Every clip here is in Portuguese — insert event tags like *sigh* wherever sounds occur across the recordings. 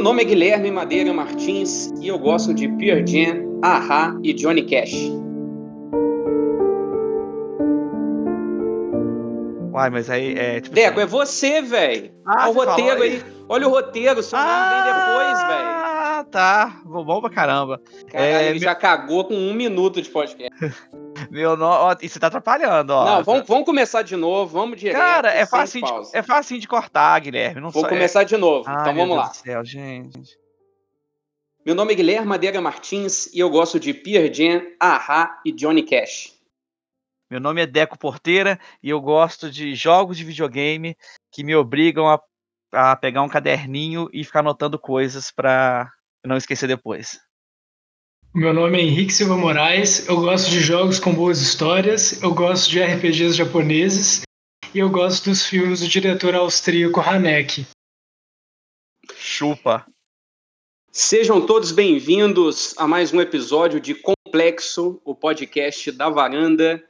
Meu nome é Guilherme Madeira Martins e eu gosto de Pearl Jam, Aha e Johnny Cash. Uai, mas aí é tipo. Deco, assim... é você, velho. Ah, Olha o roteiro aí. Olha o roteiro, seu ah, depois, velho. Ah, tá. Bom pra caramba. Caralho, é, ele meu... já cagou com um minuto de podcast. *laughs* Meu nome. E você tá atrapalhando, ó. Não, vamos, vamos começar de novo, vamos direto. Cara, é fácil, de, é fácil de cortar, Guilherme. Não Vou só, começar é... de novo. Ai, então vamos Deus lá. Do céu, gente. Meu nome é Guilherme Madeira Martins e eu gosto de Pearl Jam, Aha e Johnny Cash. Meu nome é Deco Porteira e eu gosto de jogos de videogame que me obrigam a, a pegar um caderninho e ficar anotando coisas para não esquecer depois. Meu nome é Henrique Silva Moraes, eu gosto de jogos com boas histórias, eu gosto de RPGs japoneses e eu gosto dos filmes do diretor austríaco Haneke. Chupa! Sejam todos bem-vindos a mais um episódio de Complexo, o podcast da Varanda.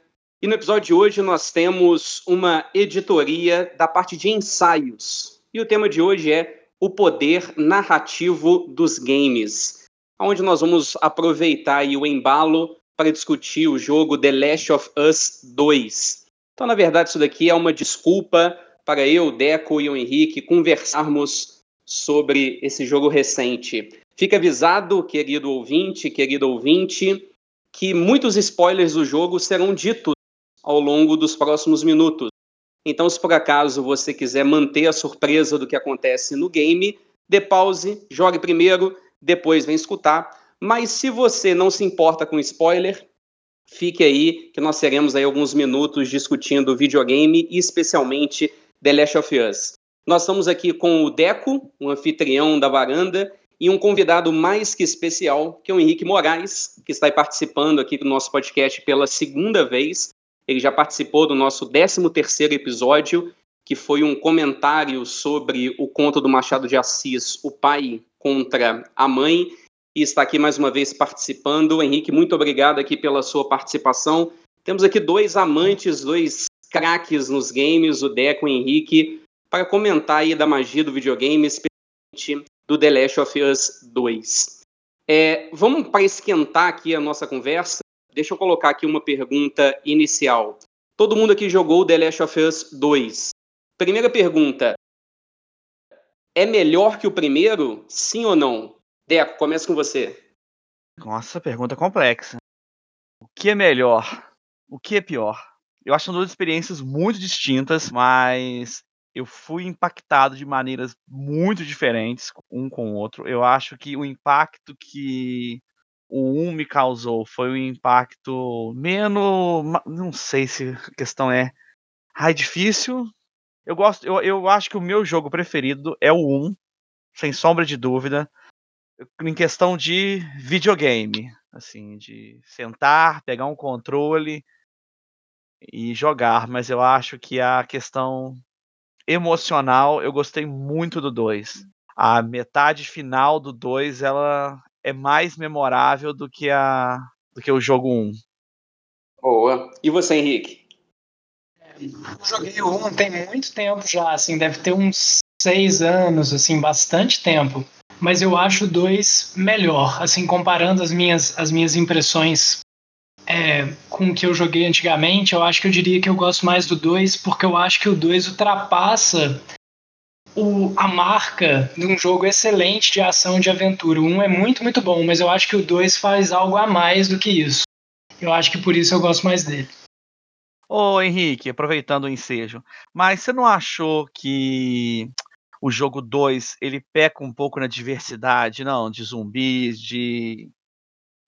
E no episódio de hoje nós temos uma editoria da parte de ensaios. E o tema de hoje é o poder narrativo dos games onde nós vamos aproveitar o embalo para discutir o jogo The Last of Us 2. Então, na verdade, isso daqui é uma desculpa para eu, Deco e o Henrique conversarmos sobre esse jogo recente. Fica avisado, querido ouvinte, querido ouvinte, que muitos spoilers do jogo serão ditos ao longo dos próximos minutos. Então, se por acaso você quiser manter a surpresa do que acontece no game, dê pause, jogue primeiro depois vem escutar. Mas se você não se importa com spoiler, fique aí que nós teremos aí alguns minutos discutindo videogame e especialmente The Last of Us. Nós estamos aqui com o Deco, um anfitrião da varanda, e um convidado mais que especial, que é o Henrique Moraes, que está participando aqui do nosso podcast pela segunda vez. Ele já participou do nosso 13º episódio, que foi um comentário sobre o conto do Machado de Assis, O Pai contra a mãe e está aqui mais uma vez participando. Henrique, muito obrigado aqui pela sua participação. Temos aqui dois amantes, dois craques nos games, o Deco e o Henrique, para comentar aí da magia do videogame, especialmente do The Last of Us 2. É, vamos para esquentar aqui a nossa conversa. Deixa eu colocar aqui uma pergunta inicial. Todo mundo aqui jogou The Last of Us 2. Primeira pergunta: é melhor que o primeiro? Sim ou não? Deco, começa com você. Nossa, pergunta complexa. O que é melhor? O que é pior? Eu acho que são duas experiências muito distintas, mas eu fui impactado de maneiras muito diferentes um com o outro. Eu acho que o impacto que o 1 me causou foi um impacto menos. Não sei se a questão é. Ai, difícil. Eu gosto, eu, eu acho que o meu jogo preferido é o 1, sem sombra de dúvida, em questão de videogame, assim, de sentar, pegar um controle e jogar, mas eu acho que a questão emocional, eu gostei muito do 2. A metade final do 2, ela é mais memorável do que a do que o jogo 1. Boa. E você, Henrique? Joguei o 1 tem muito tempo já, assim, deve ter uns seis anos, assim, bastante tempo. Mas eu acho o 2 melhor, assim, comparando as minhas, as minhas impressões é, com o que eu joguei antigamente, eu acho que eu diria que eu gosto mais do 2, porque eu acho que o 2 ultrapassa o, a marca de um jogo excelente de ação de aventura. O 1 um é muito, muito bom, mas eu acho que o 2 faz algo a mais do que isso. Eu acho que por isso eu gosto mais dele. Ô Henrique, aproveitando o ensejo, mas você não achou que o jogo 2 ele peca um pouco na diversidade, não? De zumbis, de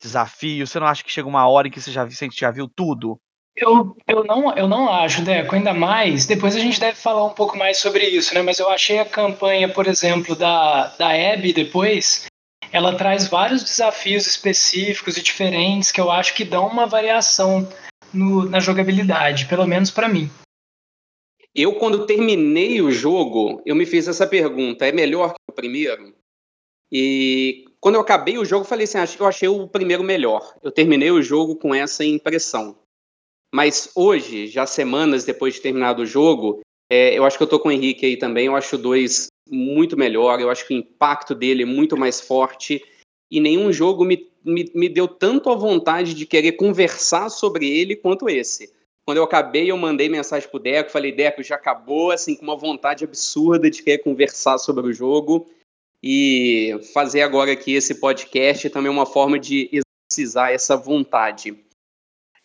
desafios? Você não acha que chega uma hora em que você já, você já viu tudo? Eu, eu, não, eu não acho, Deco, ainda mais. Depois a gente deve falar um pouco mais sobre isso, né? Mas eu achei a campanha, por exemplo, da, da Abby depois. Ela traz vários desafios específicos e diferentes que eu acho que dão uma variação no, na jogabilidade, pelo menos para mim. Eu, quando terminei o jogo, eu me fiz essa pergunta: é melhor que o primeiro? E quando eu acabei o jogo, eu falei assim: acho que eu achei o primeiro melhor. Eu terminei o jogo com essa impressão. Mas hoje, já semanas depois de terminado o jogo, é, eu acho que eu tô com o Henrique aí também. Eu acho o 2 muito melhor, eu acho que o impacto dele é muito mais forte, e nenhum jogo me, me, me deu tanto a vontade de querer conversar sobre ele quanto esse. Quando eu acabei, eu mandei mensagem pro Deco, falei, Deco, já acabou, assim, com uma vontade absurda de querer conversar sobre o jogo. E fazer agora aqui esse podcast também é uma forma de exercitar essa vontade.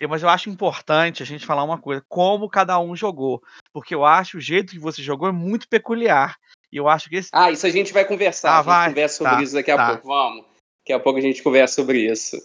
Mas eu acho importante a gente falar uma coisa, como cada um jogou. Porque eu acho o jeito que você jogou é muito peculiar. E eu acho que esse. Ah, isso a gente vai conversar. Ah, a gente vai? conversa sobre tá, isso daqui a tá. pouco. Vamos. Daqui a pouco a gente conversa sobre isso.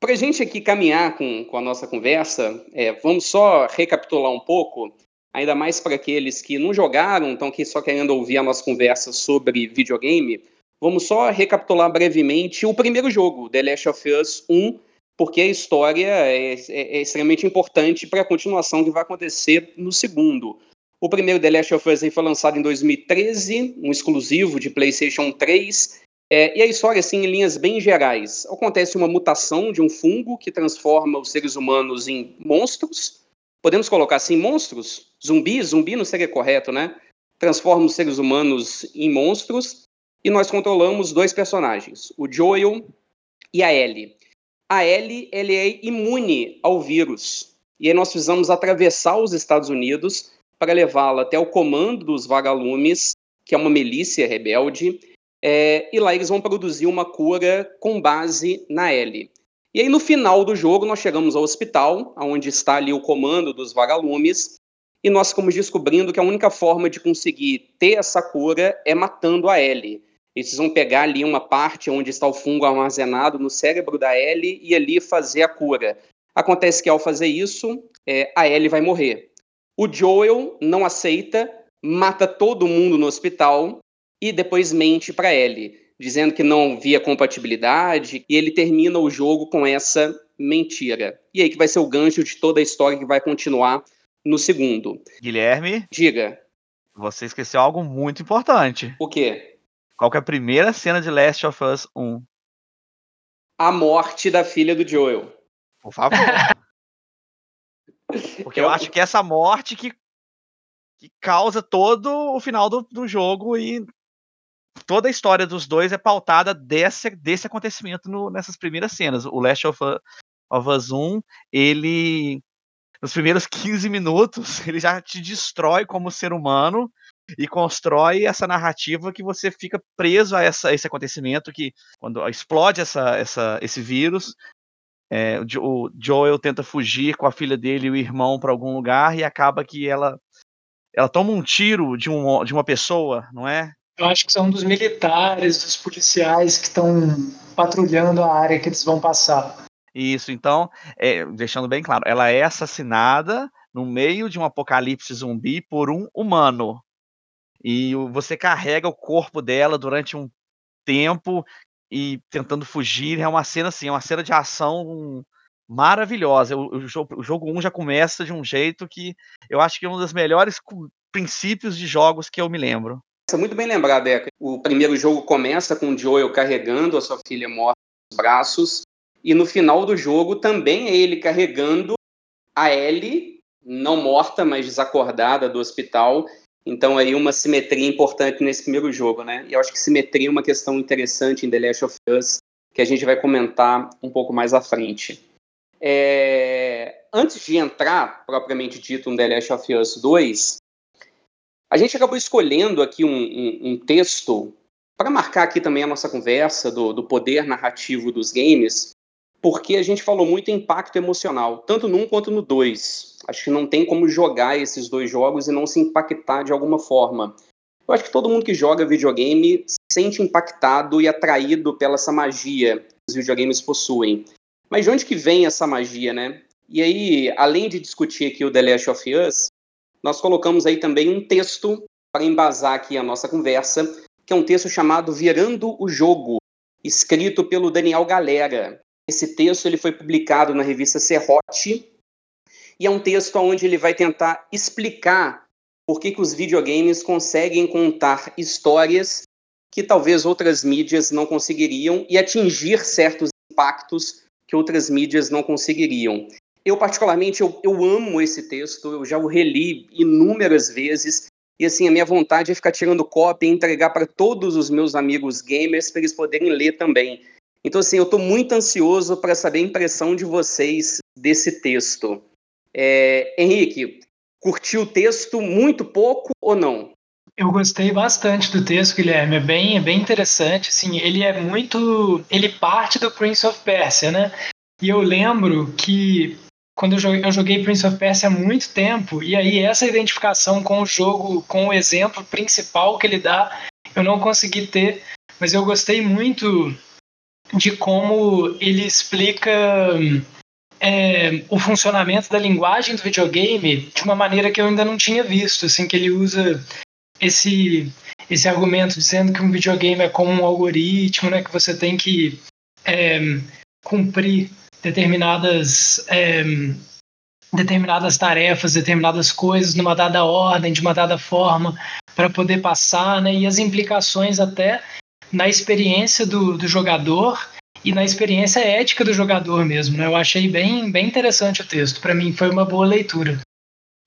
Para a gente aqui caminhar com, com a nossa conversa, é, vamos só recapitular um pouco, ainda mais para aqueles que não jogaram, estão aqui só querendo ouvir a nossa conversa sobre videogame. Vamos só recapitular brevemente o primeiro jogo, The Last of Us 1, porque a história é, é, é extremamente importante para a continuação que vai acontecer no segundo. O primeiro The Last of Us foi lançado em 2013, um exclusivo de PlayStation 3, é, e a história, assim, em linhas bem gerais, acontece uma mutação de um fungo que transforma os seres humanos em monstros. Podemos colocar assim, monstros? Zumbi? Zumbi não seria correto, né? Transforma os seres humanos em monstros. E nós controlamos dois personagens, o Joel e a Ellie. A Ellie, ele é imune ao vírus. E aí nós precisamos atravessar os Estados Unidos para levá-la até o comando dos vagalumes, que é uma milícia rebelde, é, e lá eles vão produzir uma cura com base na L. E aí no final do jogo nós chegamos ao hospital, onde está ali o comando dos vagalumes, e nós ficamos descobrindo que a única forma de conseguir ter essa cura é matando a L. Eles vão pegar ali uma parte onde está o fungo armazenado no cérebro da L e ali fazer a cura. Acontece que ao fazer isso, é, a Ellie vai morrer. O Joel não aceita, mata todo mundo no hospital e depois mente para Ellie, dizendo que não via compatibilidade, e ele termina o jogo com essa mentira. E aí que vai ser o gancho de toda a história que vai continuar no segundo. Guilherme? Diga. Você esqueceu algo muito importante. O quê? Qual que é a primeira cena de Last of Us 1? A morte da filha do Joel. Por favor. *laughs* Porque eu, eu acho que é essa morte que, que causa todo o final do, do jogo e toda a história dos dois é pautada desse, desse acontecimento no, nessas primeiras cenas. O Last of, of Us 1, ele. Nos primeiros *laughs* 15 minutos, ele já te destrói como ser humano e constrói essa narrativa que você fica preso a essa, esse acontecimento que quando explode essa, essa, esse vírus é, o Joel tenta fugir com a filha dele e o irmão para algum lugar e acaba que ela ela toma um tiro de, um, de uma pessoa, não é? Eu acho que são dos militares, dos policiais que estão patrulhando a área que eles vão passar. Isso, então, é, deixando bem claro, ela é assassinada no meio de um apocalipse zumbi por um humano. E você carrega o corpo dela durante um tempo e tentando fugir. É uma cena assim, é uma cena de ação maravilhosa. O, o, jogo, o jogo 1 já começa de um jeito que eu acho que é um dos melhores princípios de jogos que eu me lembro. Muito bem lembrado, Deca. O primeiro jogo começa com o Joel carregando a sua filha morta nos braços, e no final do jogo também é ele carregando a Ellie, não morta, mas desacordada do hospital. Então aí uma simetria importante nesse primeiro jogo, né? E eu acho que simetria é uma questão interessante em The Last of Us, que a gente vai comentar um pouco mais à frente. É... Antes de entrar, propriamente dito, no The Last of Us 2, a gente acabou escolhendo aqui um, um, um texto para marcar aqui também a nossa conversa do, do poder narrativo dos games, porque a gente falou muito em impacto emocional, tanto num quanto no dois. Acho que não tem como jogar esses dois jogos e não se impactar de alguma forma. Eu acho que todo mundo que joga videogame se sente impactado e atraído pela essa magia que os videogames possuem. Mas de onde que vem essa magia, né? E aí, além de discutir aqui o The Last of Us, nós colocamos aí também um texto para embasar aqui a nossa conversa, que é um texto chamado Virando o Jogo, escrito pelo Daniel Galera. Esse texto ele foi publicado na revista Serrote e é um texto onde ele vai tentar explicar por que, que os videogames conseguem contar histórias que talvez outras mídias não conseguiriam e atingir certos impactos que outras mídias não conseguiriam. Eu, particularmente, eu, eu amo esse texto, eu já o reli inúmeras vezes, E assim, a minha vontade é ficar tirando cópia e entregar para todos os meus amigos gamers para eles poderem ler também. Então, assim, eu estou muito ansioso para saber a impressão de vocês desse texto. É, Henrique, curtiu o texto muito pouco ou não? Eu gostei bastante do texto, Guilherme. É bem, é bem interessante. Assim, ele é muito. Ele parte do Prince of Persia, né? E eu lembro que quando eu joguei, eu joguei Prince of Persia há muito tempo, e aí essa identificação com o jogo, com o exemplo principal que ele dá, eu não consegui ter, mas eu gostei muito de como ele explica é, o funcionamento da linguagem do videogame de uma maneira que eu ainda não tinha visto, assim, que ele usa esse, esse argumento dizendo que um videogame é como um algoritmo, né, que você tem que é, cumprir determinadas é, determinadas tarefas, determinadas coisas numa dada ordem, de uma dada forma, para poder passar, né, e as implicações até na experiência do, do jogador e na experiência ética do jogador mesmo. Né? Eu achei bem, bem interessante o texto. Para mim, foi uma boa leitura.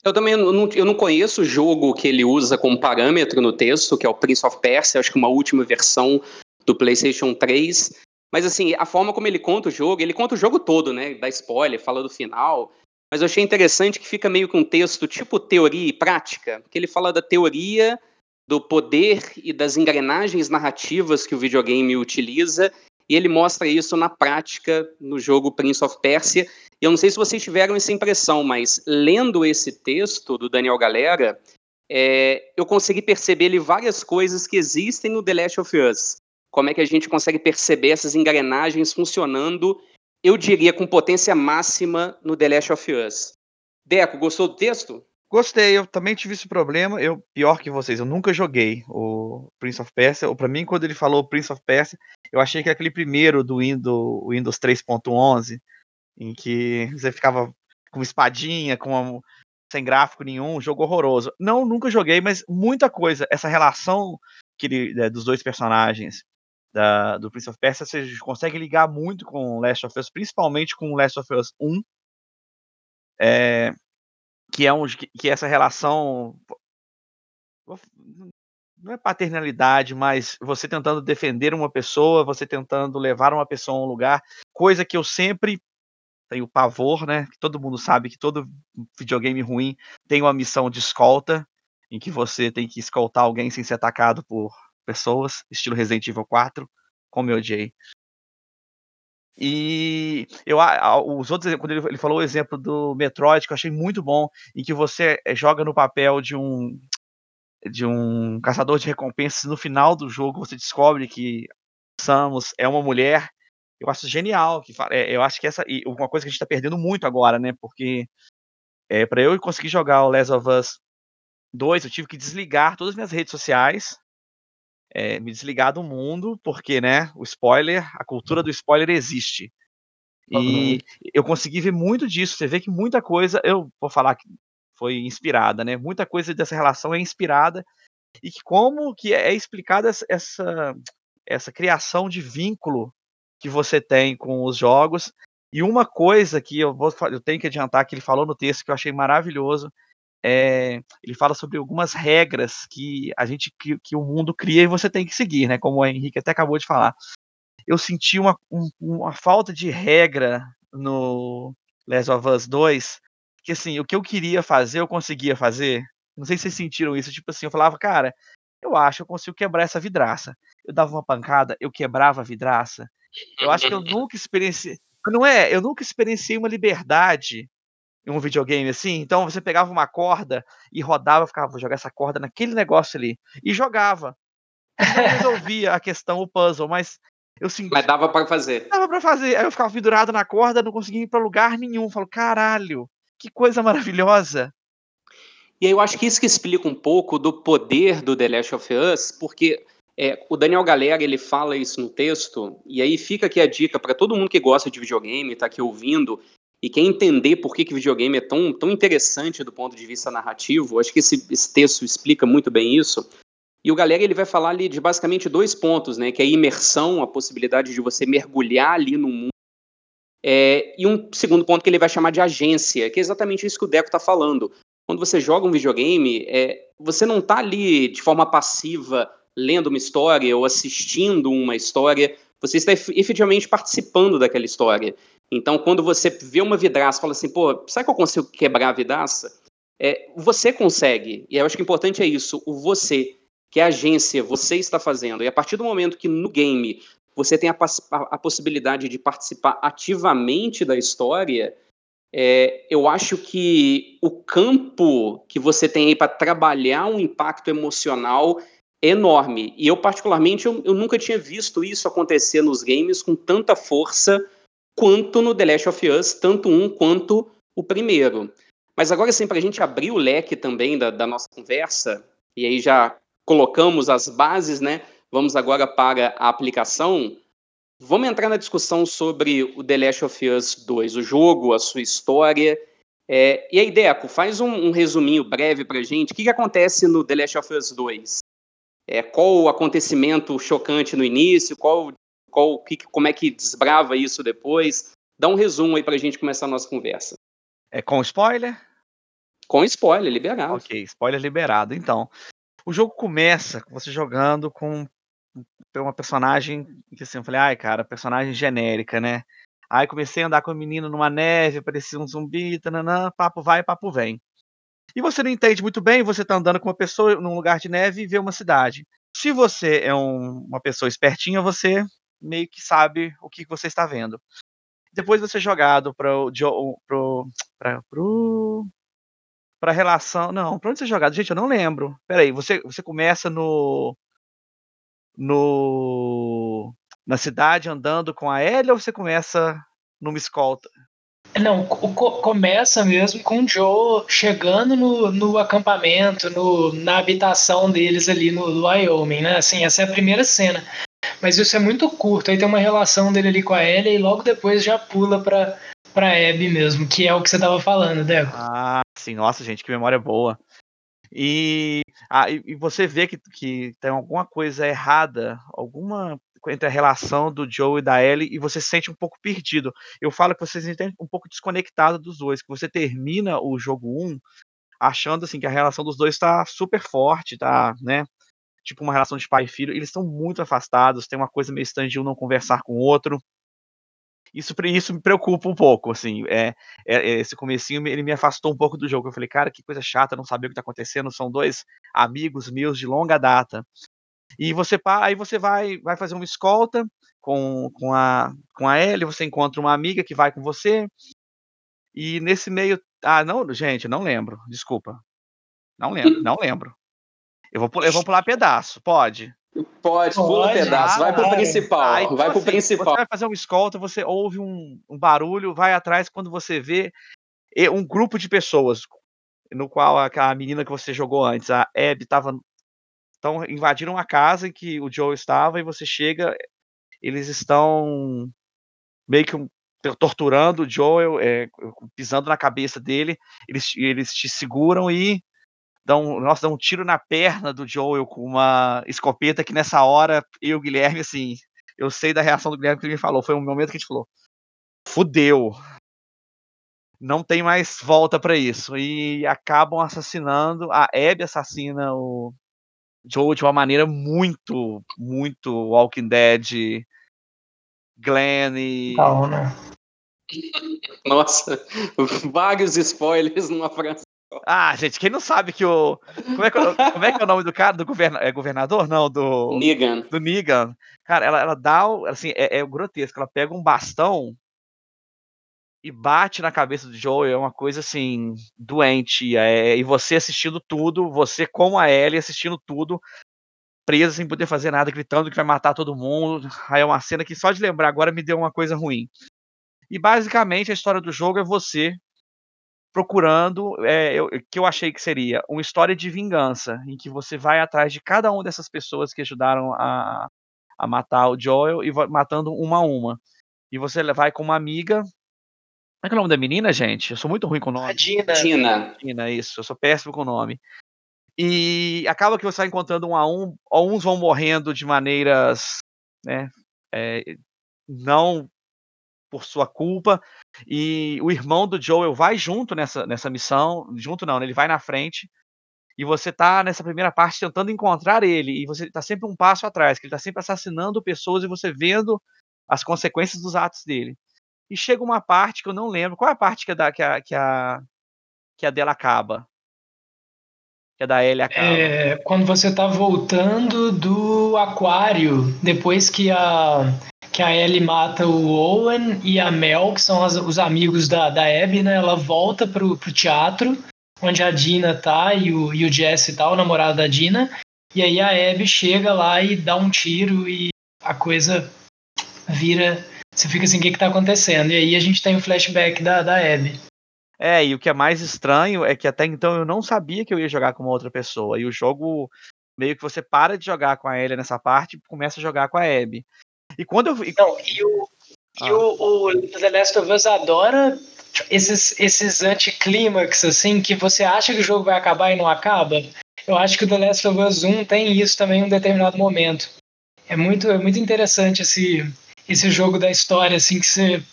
Eu também não, eu não conheço o jogo que ele usa como parâmetro no texto, que é o Prince of Persia, acho que uma última versão do PlayStation 3. Mas assim, a forma como ele conta o jogo, ele conta o jogo todo, né? Dá spoiler, fala do final. Mas eu achei interessante que fica meio que um texto tipo teoria e prática, que ele fala da teoria do poder e das engrenagens narrativas que o videogame utiliza, e ele mostra isso na prática no jogo Prince of Persia, eu não sei se vocês tiveram essa impressão, mas lendo esse texto do Daniel Galera, é, eu consegui perceber ali várias coisas que existem no The Last of Us. Como é que a gente consegue perceber essas engrenagens funcionando, eu diria, com potência máxima no The Last of Us. Deco, gostou do texto? Gostei, eu também tive esse problema. Eu, pior que vocês, eu nunca joguei o Prince of Persia. Ou para mim, quando ele falou Prince of Persia, eu achei que era aquele primeiro do Windows, Windows 3.11, em que você ficava com espadinha, com uma, sem gráfico nenhum, jogo horroroso. Não, nunca joguei, mas muita coisa. Essa relação que ele, é, dos dois personagens da, do Prince of Persia, você consegue ligar muito com Last of Us, principalmente com Last of Us 1. É, que é um que essa relação não é paternalidade, mas você tentando defender uma pessoa, você tentando levar uma pessoa a um lugar, coisa que eu sempre tem o pavor, né? Que todo mundo sabe que todo videogame ruim tem uma missão de escolta, em que você tem que escoltar alguém sem ser atacado por pessoas, estilo Resident Evil 4, como eu odiei. E eu, os outros, quando ele, falou o exemplo do Metroid, que eu achei muito bom, em que você eh, joga no papel de um de um caçador de recompensas, no final do jogo você descobre que Samus é uma mulher eu acho genial. Que, é, eu acho que essa. E uma coisa que a gente está perdendo muito agora, né? Porque é, para eu conseguir jogar o Last of Us 2, eu tive que desligar todas as minhas redes sociais. É, me desligar do mundo, porque, né, o spoiler, a cultura do spoiler existe. E uhum. eu consegui ver muito disso. Você vê que muita coisa, eu vou falar que foi inspirada, né? Muita coisa dessa relação é inspirada e que como que é explicada essa essa criação de vínculo que você tem com os jogos. E uma coisa que eu, vou, eu tenho que adiantar, que ele falou no texto, que eu achei maravilhoso, é, ele fala sobre algumas regras que a gente que, que, o mundo cria e você tem que seguir, né? Como o Henrique até acabou de falar. Eu senti uma, um, uma falta de regra no Last of Us 2, que assim, o que eu queria fazer, eu conseguia fazer. Não sei se vocês sentiram isso, tipo assim, eu falava, cara, eu acho que eu consigo quebrar essa vidraça. Eu dava uma pancada, eu quebrava a vidraça. Eu acho que eu *laughs* nunca experienciei. Não é? Eu nunca experienciei uma liberdade um videogame assim. Então você pegava uma corda e rodava, ficava, vou jogar essa corda naquele negócio ali. E jogava. Não resolvia a questão, o puzzle, mas eu senti. Mas dava para fazer. Dava para fazer. Aí eu ficava pendurado na corda, não conseguia ir para lugar nenhum. Falo, caralho, que coisa maravilhosa. E aí eu acho que isso que explica um pouco do poder do The Last of Us, porque é, o Daniel Galera ele fala isso no texto, e aí fica aqui a dica para todo mundo que gosta de videogame, está aqui ouvindo e quer entender por que, que videogame é tão, tão interessante do ponto de vista narrativo. Acho que esse, esse texto explica muito bem isso. E o Galera ele vai falar ali de basicamente dois pontos, né? Que é a imersão, a possibilidade de você mergulhar ali no mundo. É, e um segundo ponto que ele vai chamar de agência, que é exatamente isso que o Deco está falando quando você joga um videogame, é, você não está ali de forma passiva lendo uma história ou assistindo uma história, você está efetivamente participando daquela história. Então, quando você vê uma vidraça e fala assim, pô, será que eu consigo quebrar a vidraça? É, você consegue. E eu acho que o importante é isso, o você, que é a agência, você está fazendo. E a partir do momento que no game você tem a, a, possibilidade de participar ativamente da história, é, eu acho que o campo que você tem aí para trabalhar um impacto emocional é enorme. E eu, particularmente, eu, eu, nunca tinha visto isso acontecer nos games com tanta força quanto no The Last of Us, tanto um quanto o primeiro. Mas agora, sim, para a gente abrir o leque também da, da nossa conversa, e aí já colocamos as bases, né? Vamos agora para a aplicação. Vamos entrar na discussão sobre o The Last of Us 2, o jogo, a sua história. É, e aí, Deco, faz um, um resuminho breve para a gente. O que, que acontece no The Last of Us 2? É, qual o acontecimento chocante no início? Qual, qual, que, como é que desbrava isso depois? Dá um resumo aí para a gente começar a nossa conversa. É com spoiler? Com spoiler, liberado. Ok, spoiler liberado. Então, o jogo começa com você jogando com uma personagem que assim, eu falei, ai, cara, personagem genérica, né? Aí comecei a andar com o menino numa neve, parecia um zumbi, tananã, papo vai, papo vem. E você não entende muito bem, você tá andando com uma pessoa num lugar de neve e vê uma cidade. Se você é um, uma pessoa espertinha, você meio que sabe o que você está vendo. Depois você é jogado para o pro, pra, pro, pra relação. Não, pra onde você é jogado? Gente, eu não lembro. Peraí, você, você começa no no na cidade andando com a Ellie ou você começa numa escolta? Não, co começa mesmo com o Joe chegando no, no acampamento, no, na habitação deles ali no, no Wyoming, né? Assim, essa é a primeira cena. Mas isso é muito curto, aí tem uma relação dele ali com a Ellie e logo depois já pula pra, pra Abby mesmo, que é o que você tava falando, Deco. Ah, sim, nossa, gente, que memória boa. E, ah, e, você vê que, que tem alguma coisa errada, alguma entre a relação do Joe e da Ellie, e você se sente um pouco perdido. Eu falo que você se sente um pouco desconectado dos dois, que você termina o jogo 1 achando assim que a relação dos dois está super forte, tá, né? Tipo uma relação de pai e filho, eles estão muito afastados, tem uma coisa meio estranha de um não conversar com o outro. Isso, isso me preocupa um pouco, assim, é, é, esse comecinho ele me afastou um pouco do jogo. Eu falei, cara, que coisa chata, não saber o que tá acontecendo. São dois amigos meus de longa data. E você aí você vai vai fazer uma escolta com, com a com a Ellie, você encontra uma amiga que vai com você. E nesse meio, ah, não, gente, não lembro, desculpa. Não lembro, não lembro. Eu vou eu vou pular pedaço, pode? Pode, pula pode, pedaço, vai pro principal, ah, então, vai pro assim, principal. Você vai fazer uma escolta, você ouve um, um barulho, vai atrás quando você vê um grupo de pessoas no qual a, a menina que você jogou antes, a Abby, estava então invadiram a casa em que o Joe estava e você chega, eles estão meio que torturando o Joel, é, pisando na cabeça dele, eles, eles te seguram e dão, nossa, dão um tiro na perna do Joel com uma escopeta que nessa hora eu e o Guilherme, assim, eu sei da reação do Guilherme que ele me falou, foi um momento que a gente falou, fudeu, não tem mais volta para isso, e acabam assassinando, a Abby assassina o, Joe de uma maneira muito, muito Walking Dead, Glenn e. Né? *laughs* Nossa, *laughs* vários spoilers numa frase. Ah, gente, quem não sabe que o. Como é que, é como é, que é o nome do cara? Do governa... é governador? Não, do. Negan. Do Negan. Cara, ela, ela dá. Assim, é, é grotesco. Ela pega um bastão e bate na cabeça do Joel é uma coisa assim doente. É, e você assistindo tudo, você como a Ellie assistindo tudo, presa sem poder fazer nada, gritando que vai matar todo mundo. Aí é uma cena que só de lembrar agora me deu uma coisa ruim. E basicamente a história do jogo é você procurando é, eu, que eu achei que seria uma história de vingança, em que você vai atrás de cada uma dessas pessoas que ajudaram a, a matar o Joel e vai matando uma a uma. E você vai com uma amiga como é que é o nome da menina, gente? Eu sou muito ruim com o nome. A Dina. Dina. Dina, isso. Eu sou péssimo com o nome. E acaba que você vai encontrando um a um, uns vão morrendo de maneiras, né, é, não por sua culpa. E o irmão do Joel vai junto nessa, nessa missão. Junto não, né? ele vai na frente. E você tá nessa primeira parte tentando encontrar ele. E você tá sempre um passo atrás, que ele tá sempre assassinando pessoas e você vendo as consequências dos atos dele. E chega uma parte que eu não lembro. Qual é a parte que a, da, que a, que a, que a dela acaba? Que a da Ellie acaba. É, quando você tá voltando do aquário, depois que a, que a Ellie mata o Owen e a Mel, que são as, os amigos da, da Abby, né? Ela volta pro, pro teatro, onde a Dina tá e o, e o Jesse tá, o namorado da Dina. E aí a Abby chega lá e dá um tiro e a coisa vira. Você fica assim, o que, que tá acontecendo? E aí a gente tem o flashback da, da Abby. É, e o que é mais estranho é que até então eu não sabia que eu ia jogar com uma outra pessoa. E o jogo, meio que você para de jogar com a Ellie nessa parte e começa a jogar com a Abby. E quando eu. Não, e o, ah. e o, o The Last of Us adora esses, esses anticlímax, assim, que você acha que o jogo vai acabar e não acaba. Eu acho que o The Last of Us 1 tem isso também em um determinado momento. É muito, é muito interessante esse, esse jogo da história, assim, que você.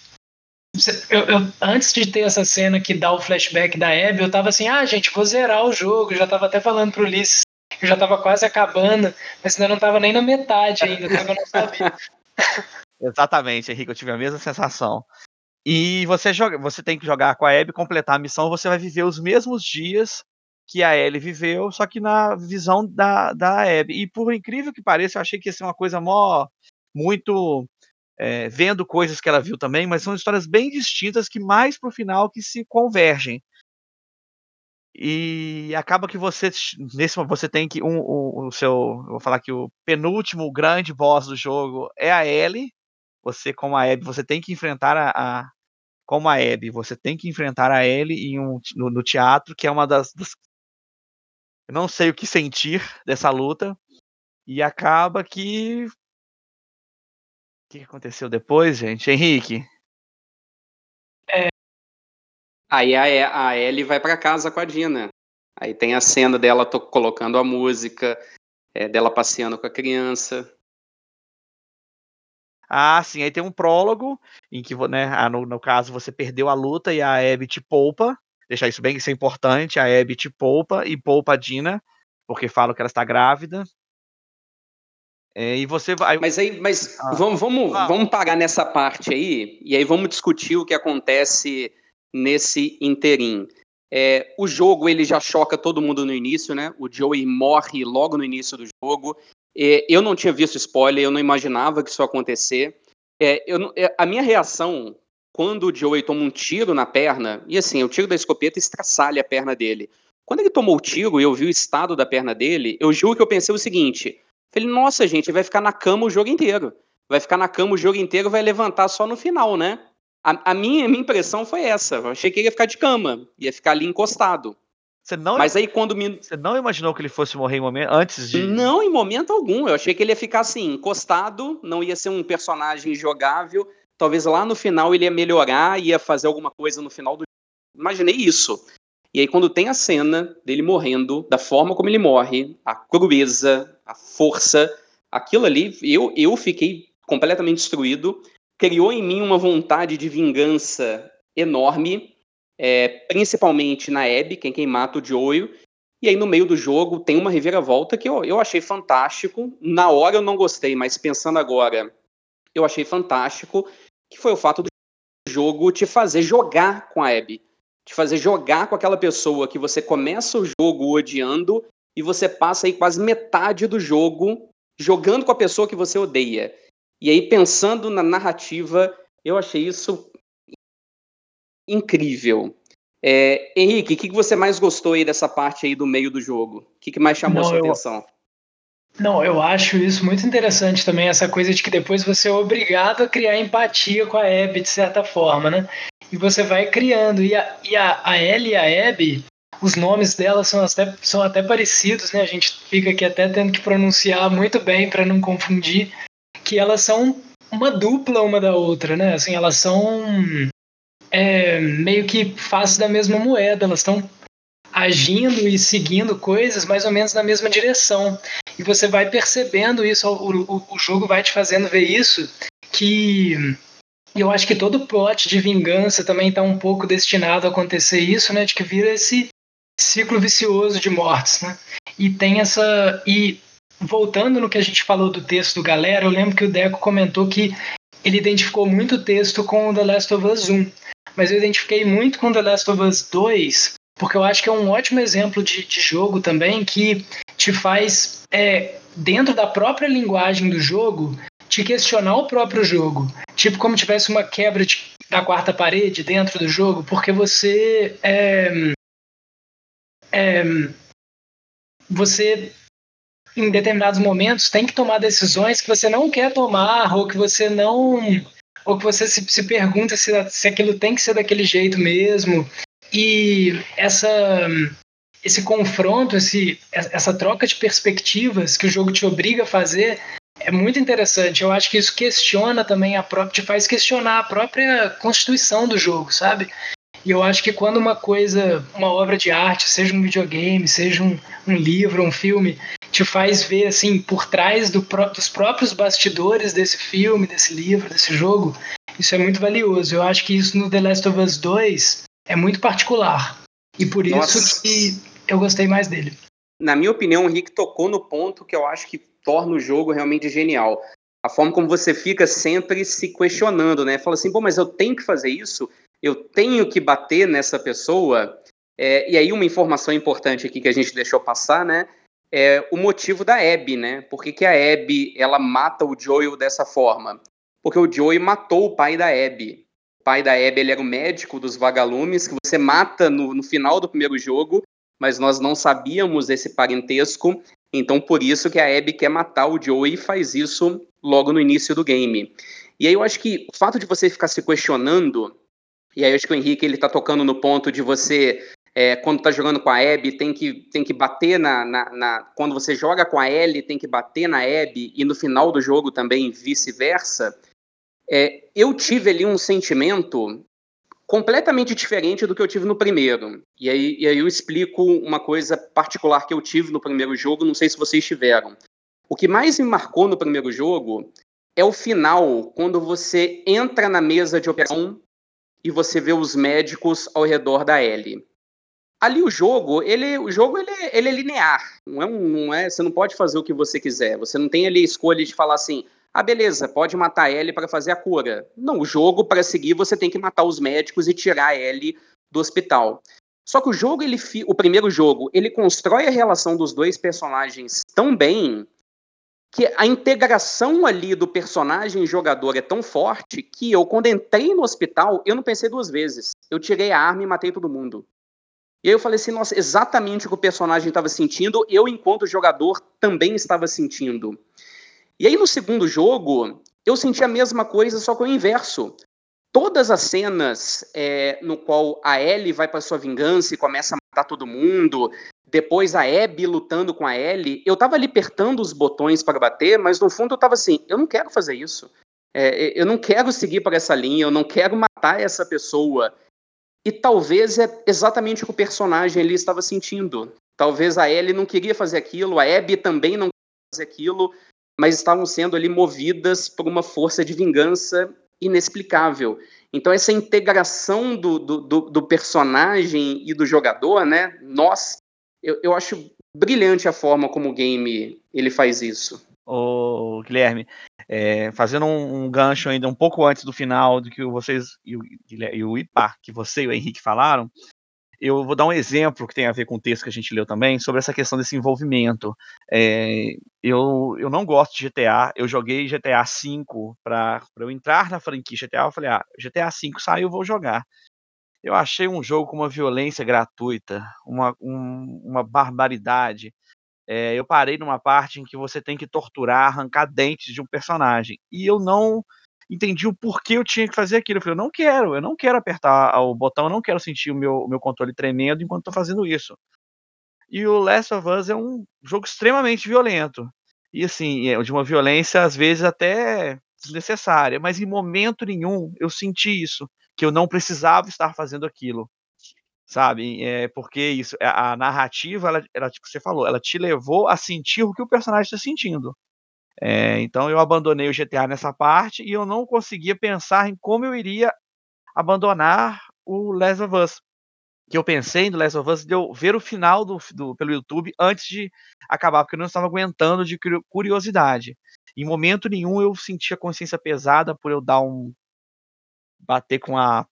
você eu, eu, antes de ter essa cena que dá o flashback da Abby, eu tava assim, ah, gente, vou zerar o jogo. Eu já tava até falando pro Ulisses que eu já tava quase acabando, mas ainda não tava nem na metade ainda, tava, eu não sabia. *laughs* Exatamente, Henrique, eu tive a mesma sensação. E você joga, você tem que jogar com a Abby, completar a missão, você vai viver os mesmos dias que a Ellie viveu, só que na visão da, da Abby. E por incrível que pareça, eu achei que ia ser uma coisa mó, muito é, vendo coisas que ela viu também, mas são histórias bem distintas que mais pro final que se convergem. E acaba que você nesse você tem que um, o, o seu, vou falar que o penúltimo grande boss do jogo é a Ellie. Você como a Abby, você tem que enfrentar a, a como a Abby, você tem que enfrentar a Ellie em um, no, no teatro, que é uma das, das eu não sei o que sentir *laughs* dessa luta. E acaba que o que aconteceu depois, gente? Henrique? Aí a, a Ellie vai para casa com a Dina. Aí tem a cena dela colocando a música, é, dela passeando com a criança. Ah, sim. Aí tem um prólogo em que, né, ah, no, no caso, você perdeu a luta e a Abby te poupa. Deixar isso bem, isso é importante. A Abby te poupa e poupa a Dina, porque falam que ela está grávida. É, e você vai. Mas aí, mas ah. vamos, vamos, ah. vamos parar nessa parte aí, e aí vamos discutir o que acontece nesse interim. É, o jogo ele já choca todo mundo no início, né? O Joey morre logo no início do jogo. É, eu não tinha visto spoiler, eu não imaginava que isso ia acontecer. É, eu, é, a minha reação quando o Joey toma um tiro na perna, e assim, o tiro da escopeta estraçalha a perna dele. Quando ele tomou o tiro e eu vi o estado da perna dele, eu juro que eu pensei o seguinte: falei, nossa, gente, ele vai ficar na cama o jogo inteiro. Vai ficar na cama o jogo inteiro, vai levantar só no final, né? A, a, minha, a minha impressão foi essa. Eu achei que ele ia ficar de cama, ia ficar ali encostado. Você não, Mas aí quando me... Você não imaginou que ele fosse morrer em momento antes de. Não, em momento algum. Eu achei que ele ia ficar assim, encostado, não ia ser um personagem jogável. Talvez lá no final ele ia melhorar, ia fazer alguma coisa no final do. Imaginei isso. E aí, quando tem a cena dele morrendo, da forma como ele morre, a crueza, a força, aquilo ali, eu, eu fiquei completamente destruído criou em mim uma vontade de vingança enorme, é, principalmente na Abby, quem, quem mata o Joel. E aí, no meio do jogo, tem uma reviravolta que eu, eu achei fantástico. Na hora eu não gostei, mas pensando agora, eu achei fantástico, que foi o fato do jogo te fazer jogar com a Abby. Te fazer jogar com aquela pessoa que você começa o jogo odiando e você passa aí quase metade do jogo jogando com a pessoa que você odeia. E aí, pensando na narrativa, eu achei isso incrível. É, Henrique, o que, que você mais gostou aí dessa parte aí do meio do jogo? O que, que mais chamou Não, sua eu... atenção? Não, eu acho isso muito interessante também, essa coisa de que depois você é obrigado a criar empatia com a Abby, de certa forma, né? E você vai criando. E a, e a, a Ellie e a Abby, os nomes delas são até, são até parecidos, né? A gente fica aqui até tendo que pronunciar muito bem para não confundir que elas são uma dupla uma da outra, né? Assim, elas são é, meio que face da mesma moeda, elas estão agindo e seguindo coisas mais ou menos na mesma direção. E você vai percebendo isso, o, o, o jogo vai te fazendo ver isso, que eu acho que todo plot de vingança também está um pouco destinado a acontecer isso, né? De que vira esse ciclo vicioso de mortes, né? E tem essa. E voltando no que a gente falou do texto do Galera, eu lembro que o Deco comentou que ele identificou muito o texto com The Last of Us 1. Mas eu identifiquei muito com The Last of Us 2, porque eu acho que é um ótimo exemplo de, de jogo também que te faz, é, dentro da própria linguagem do jogo, te questionar o próprio jogo. Tipo como tivesse uma quebra de, da quarta parede dentro do jogo, porque você. É, é, você em determinados momentos tem que tomar decisões que você não quer tomar ou que você não ou que você se, se pergunta se, se aquilo tem que ser daquele jeito mesmo. E essa esse confronto esse essa troca de perspectivas que o jogo te obriga a fazer é muito interessante. Eu acho que isso questiona também a própria te faz questionar a própria constituição do jogo sabe? E eu acho que quando uma coisa, uma obra de arte, seja um videogame, seja um, um livro, um filme, te faz ver assim por trás do, dos próprios bastidores desse filme, desse livro, desse jogo, isso é muito valioso. Eu acho que isso no The Last of Us 2 é muito particular. E por Nossa. isso que eu gostei mais dele. Na minha opinião, o Rick tocou no ponto que eu acho que torna o jogo realmente genial. A forma como você fica sempre se questionando, né? Fala assim, pô, mas eu tenho que fazer isso? eu tenho que bater nessa pessoa. É, e aí uma informação importante aqui que a gente deixou passar, né? É o motivo da Abby, né? Por que, que a Abby ela mata o Joel dessa forma? Porque o Joel matou o pai da Abby. O pai da Abby ele era o médico dos vagalumes que você mata no, no final do primeiro jogo, mas nós não sabíamos desse parentesco. Então por isso que a Abby quer matar o Joel e faz isso logo no início do game. E aí eu acho que o fato de você ficar se questionando e aí eu acho que o Henrique ele está tocando no ponto de você é, quando está jogando com a Abby, tem que, tem que bater na, na, na, Quando você joga com a Ellie, tem que bater na Abby, e no final do jogo também vice-versa. É, eu tive ali um sentimento completamente diferente do que eu tive no primeiro. E aí, e aí eu explico uma coisa particular que eu tive no primeiro jogo, não sei se vocês tiveram. O que mais me marcou no primeiro jogo é o final, quando você entra na mesa de operação e você vê os médicos ao redor da Ellie. Ali o jogo, ele, o jogo ele, ele é linear, não é, um, não é, você não pode fazer o que você quiser. Você não tem ali escolha de falar assim, ah, beleza, pode matar a Ellie para fazer a cura. Não, o jogo para seguir você tem que matar os médicos e tirar a Ellie do hospital. Só que o jogo, ele, o primeiro jogo, ele constrói a relação dos dois personagens tão bem que a integração ali do personagem jogador é tão forte que eu, quando entrei no hospital, eu não pensei duas vezes. Eu tirei a arma e matei todo mundo. E aí eu falei assim, nossa, exatamente o que o personagem estava sentindo, eu, enquanto jogador, também estava sentindo. E aí no segundo jogo, eu senti a mesma coisa, só que o inverso. Todas as cenas é, no qual a Ellie vai para sua vingança e começa a matar todo mundo, depois a Abby lutando com a Ellie, eu tava ali apertando os botões para bater, mas no fundo eu tava assim, eu não quero fazer isso. É, eu não quero seguir por essa linha, eu não quero matar essa pessoa. E talvez é exatamente o que o personagem ali estava sentindo. Talvez a Ellie não queria fazer aquilo, a Abby também não queria fazer aquilo, mas estavam sendo ali movidas por uma força de vingança inexplicável. Então, essa integração do, do, do, personagem e do jogador, né? Nós eu, eu acho brilhante a forma como o game ele faz isso. Ô, Guilherme, é, fazendo um, um, gancho ainda um pouco antes do final do que vocês e o, e o IPA, que você e o Henrique falaram, eu vou dar um exemplo que tem a ver com o texto que a gente leu também, sobre essa questão desse envolvimento. É, eu, eu não gosto de GTA, eu joguei GTA V para eu entrar na franquia GTA, eu falei, ah, GTA V saiu, vou jogar. Eu achei um jogo com uma violência gratuita, uma, um, uma barbaridade. É, eu parei numa parte em que você tem que torturar, arrancar dentes de um personagem. E eu não entendi o porquê eu tinha que fazer aquilo. Eu falei, eu não quero, eu não quero apertar o botão, eu não quero sentir o meu, o meu controle tremendo enquanto estou fazendo isso. E o Last of Us é um jogo extremamente violento. E assim, é de uma violência às vezes até desnecessária, mas em momento nenhum eu senti isso que eu não precisava estar fazendo aquilo, sabe? É porque isso, a, a narrativa, ela, ela, tipo você falou, ela te levou a sentir o que o personagem está sentindo. É, então eu abandonei o GTA nessa parte e eu não conseguia pensar em como eu iria abandonar o Last of Us. Que eu pensei no Last of Us de eu ver o final do, do, pelo YouTube antes de acabar, porque eu não estava aguentando de curiosidade. Em momento nenhum eu sentia consciência pesada por eu dar um. bater com a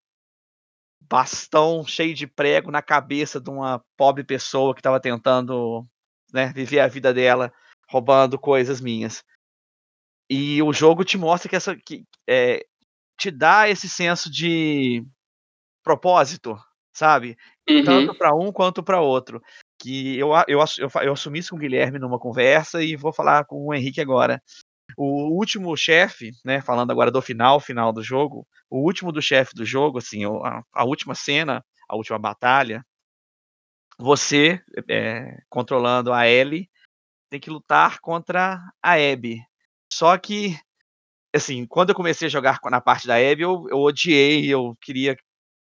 bastão cheio de prego na cabeça de uma pobre pessoa que estava tentando né, viver a vida dela roubando coisas minhas. E o jogo te mostra que essa que é, te dá esse senso de propósito, sabe? Uhum. Tanto para um quanto para outro. Que eu, eu, eu, eu assumi isso com o Guilherme numa conversa e vou falar com o Henrique agora. O último chefe, né, falando agora do final, final do jogo, o último do chefe do jogo, assim, a, a, última cena, a última batalha, você, é, controlando a Ellie, tem que lutar contra a Abby. Só que, assim, quando eu comecei a jogar na parte da Abby, eu, eu odiei, eu queria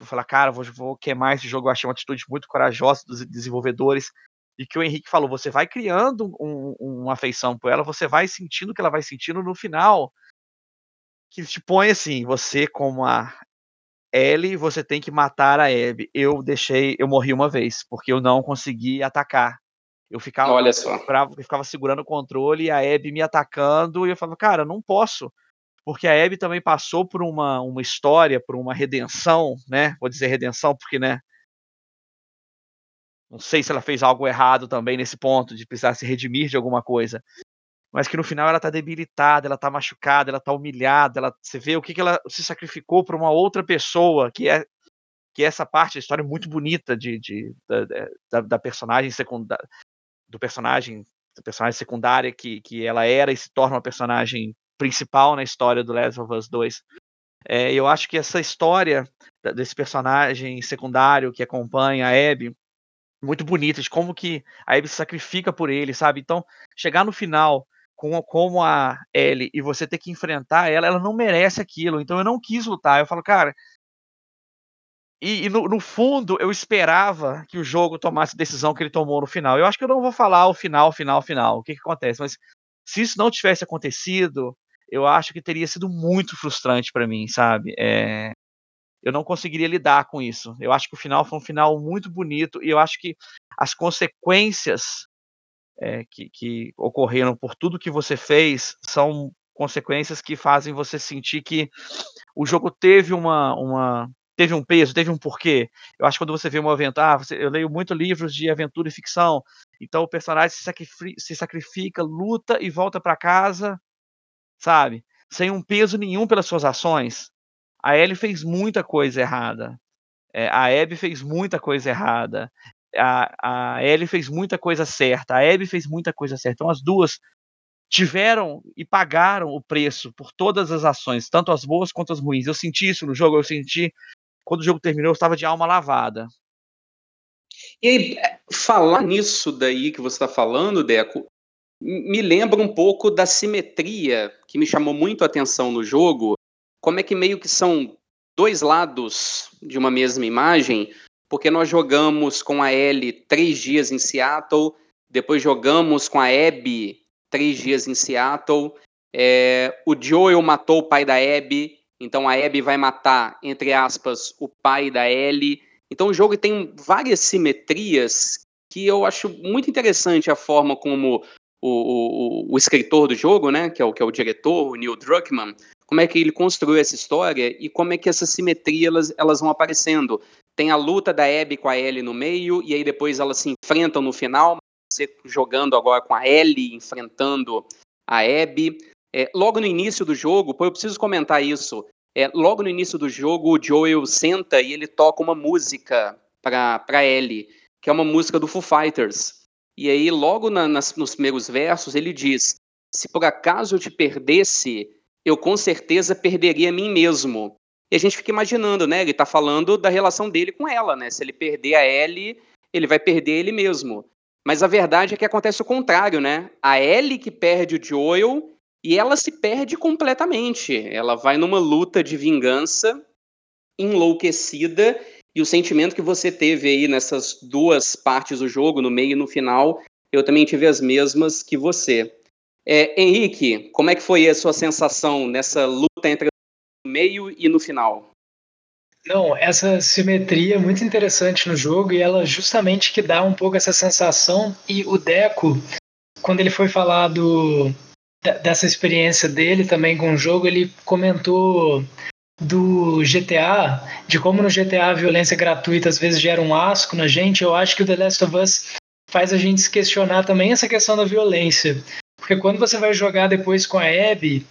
falar, cara, vou, vou queimar esse jogo, eu achei uma atitude muito corajosa dos desenvolvedores, e que o Henrique falou, você vai criando um, uma afeição por ela, você vai sentindo o que ela vai sentindo no final, que te põe assim, você como a Ellie, você tem que matar a Abby. Eu deixei, eu morri uma vez, porque eu não consegui atacar. Eu ficava, Olha só. Eu ficava segurando o controle e a Abby me atacando, e eu falava, cara, não posso. Porque a Abby também passou por uma, uma história, por uma redenção, né? Vou dizer redenção, porque, né? Não sei se ela fez algo errado também nesse ponto, de precisar se redimir de alguma coisa. Mas que no final ela tá debilitada, ela tá machucada, ela tá humilhada, ela, você vê o que, que ela se sacrificou para uma outra pessoa, que é que é essa parte da história muito bonita de, de da, da, da, personagem secundária, do personagem, personagem secundária que, que ela era e se torna uma personagem principal na história do Last of Us 2. É, eu acho que essa história desse personagem secundário que acompanha a Abby muito bonita, de como que a Abby se sacrifica por ele, sabe? Então, chegar no final com como a Ellie e você ter que enfrentar ela, ela não merece aquilo. Então eu não quis lutar. Eu falo, cara. E, e no, no, fundo eu esperava que o jogo tomasse a decisão que ele tomou no final. Eu acho que eu não vou falar o final, final, final, o que, que acontece, mas se isso não tivesse acontecido, eu acho que teria sido muito frustrante para mim, sabe? É, eu não conseguiria lidar com isso. Eu acho que o final foi um final muito bonito e eu acho que as consequências é, que, que ocorreram por tudo que você fez são consequências que fazem você sentir que o jogo teve uma, uma teve um peso, teve um porquê. Eu acho que quando você vê uma aventura, ah, você, eu leio muito livros de aventura e ficção, então o personagem se sacrifica, se sacrifica luta e volta para casa, sabe? Sem um peso nenhum pelas suas ações. A Ellie fez muita coisa errada. É, a Abby fez muita coisa errada. A, a Ellie fez muita coisa certa. A Abby fez muita coisa certa. Então as duas tiveram e pagaram o preço por todas as ações, tanto as boas quanto as ruins. Eu senti isso no jogo, eu senti quando o jogo terminou, eu estava de alma lavada. E aí, é, falar nisso daí que você está falando, Deco, me lembra um pouco da simetria que me chamou muito a atenção no jogo, como é que meio que são dois lados de uma mesma imagem, porque nós jogamos com a Ellie três dias em Seattle, depois jogamos com a Abby três dias em Seattle, é, o Joel matou o pai da Abby, então a Abby vai matar, entre aspas, o pai da Ellie. Então o jogo tem várias simetrias que eu acho muito interessante a forma como o, o, o escritor do jogo, né, que é o, que é o diretor, o Neil Druckmann, como é que ele construiu essa história e como é que essas simetrias elas, elas vão aparecendo. Tem a luta da Abby com a Ellie no meio, e aí depois elas se enfrentam no final, você jogando agora com a Ellie enfrentando a Abby. É, logo no início do jogo, pô, eu preciso comentar isso. É, logo no início do jogo, o Joel senta e ele toca uma música para Ellie, que é uma música do Foo Fighters. E aí, logo na, nas, nos primeiros versos, ele diz: Se por acaso eu te perdesse, eu com certeza perderia a mim mesmo. E a gente fica imaginando, né? Ele está falando da relação dele com ela, né? Se ele perder a Ellie, ele vai perder ele mesmo. Mas a verdade é que acontece o contrário, né? A Ellie que perde o Joel e ela se perde completamente. Ela vai numa luta de vingança enlouquecida e o sentimento que você teve aí nessas duas partes do jogo, no meio e no final, eu também tive as mesmas que você. É, Henrique, como é que foi a sua sensação nessa luta entre o meio e no final? Não, essa simetria é muito interessante no jogo e ela justamente que dá um pouco essa sensação. E o Deco, quando ele foi falar do, dessa experiência dele também com o jogo, ele comentou do GTA, de como no GTA a violência gratuita às vezes gera um asco na gente. Eu acho que o The Last of Us faz a gente se questionar também essa questão da violência. Porque quando você vai jogar depois com a Abby,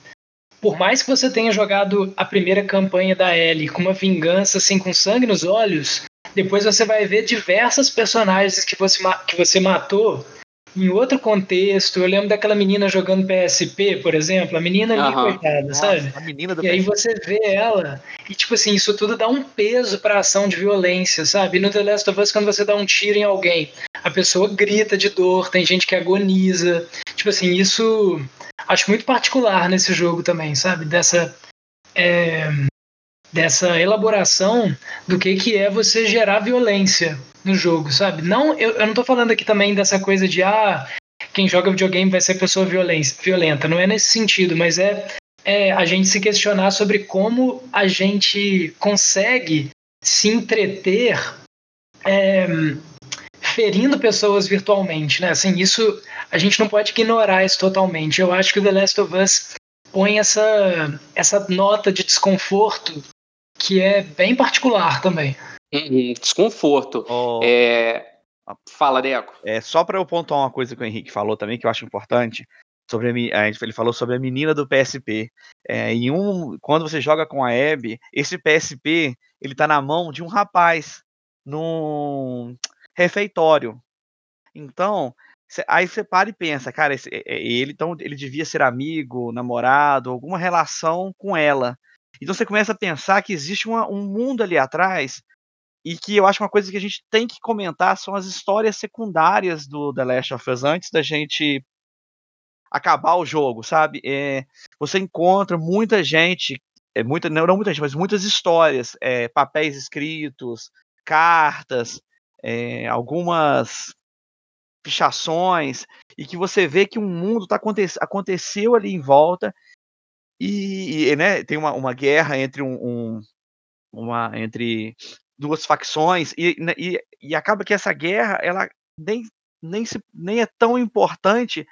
por mais que você tenha jogado a primeira campanha da Ellie com uma vingança assim com sangue nos olhos, depois você vai ver diversas personagens que você, que você matou em outro contexto. Eu lembro daquela menina jogando PSP, por exemplo, a menina ali, uhum. coitada, Nossa, sabe? A menina do e PSP. aí você vê ela, e tipo assim, isso tudo dá um peso pra ação de violência, sabe? E no The Last of Us, quando você dá um tiro em alguém, a pessoa grita de dor, tem gente que agoniza. Tipo assim, isso acho muito particular nesse jogo também, sabe? Dessa. É, dessa elaboração do que, que é você gerar violência no jogo, sabe? Não, eu, eu não tô falando aqui também dessa coisa de ah, quem joga videogame vai ser pessoa violenta. Não é nesse sentido, mas é, é a gente se questionar sobre como a gente consegue se entreter é, ferindo pessoas virtualmente, né? Assim, isso a gente não pode ignorar isso totalmente. Eu acho que o The Last of Us põe essa, essa nota de desconforto que é bem particular também. Uhum, desconforto. Oh. É... Fala, Deco. É, só para eu pontuar uma coisa que o Henrique falou também, que eu acho importante, sobre a, ele falou sobre a menina do PSP. É, em um, quando você joga com a Abby, esse PSP ele tá na mão de um rapaz num refeitório. Então, cê, aí você para e pensa, cara, esse, ele então ele devia ser amigo, namorado, alguma relação com ela. Então você começa a pensar que existe uma, um mundo ali atrás e que eu acho uma coisa que a gente tem que comentar são as histórias secundárias do The Last of Us antes da gente acabar o jogo, sabe? É, você encontra muita gente, é, muita, não, não muita gente, mas muitas histórias, é, papéis escritos, cartas, é, algumas pichações, e que você vê que um mundo tá aconte aconteceu ali em volta e, e né, tem uma, uma guerra entre um, um, uma entre duas facções e, né, e, e acaba que essa guerra ela nem, nem, se, nem é tão importante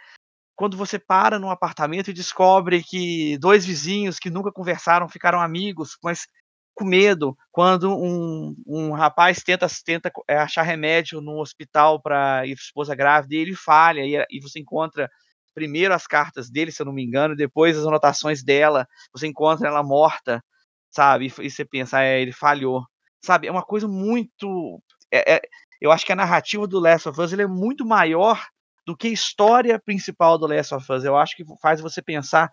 quando você para num apartamento e descobre que dois vizinhos que nunca conversaram ficaram amigos, mas com medo quando um, um rapaz tenta, tenta eh, achar remédio no hospital para esposa grávida e ele falha, e, e você encontra primeiro as cartas dele, se eu não me engano, depois as anotações dela, você encontra ela morta, sabe? E, e você pensa, é, ele falhou, sabe? É uma coisa muito. É, é, eu acho que a narrativa do Last of Us é muito maior do que a história principal do Last of Us. Eu acho que faz você pensar.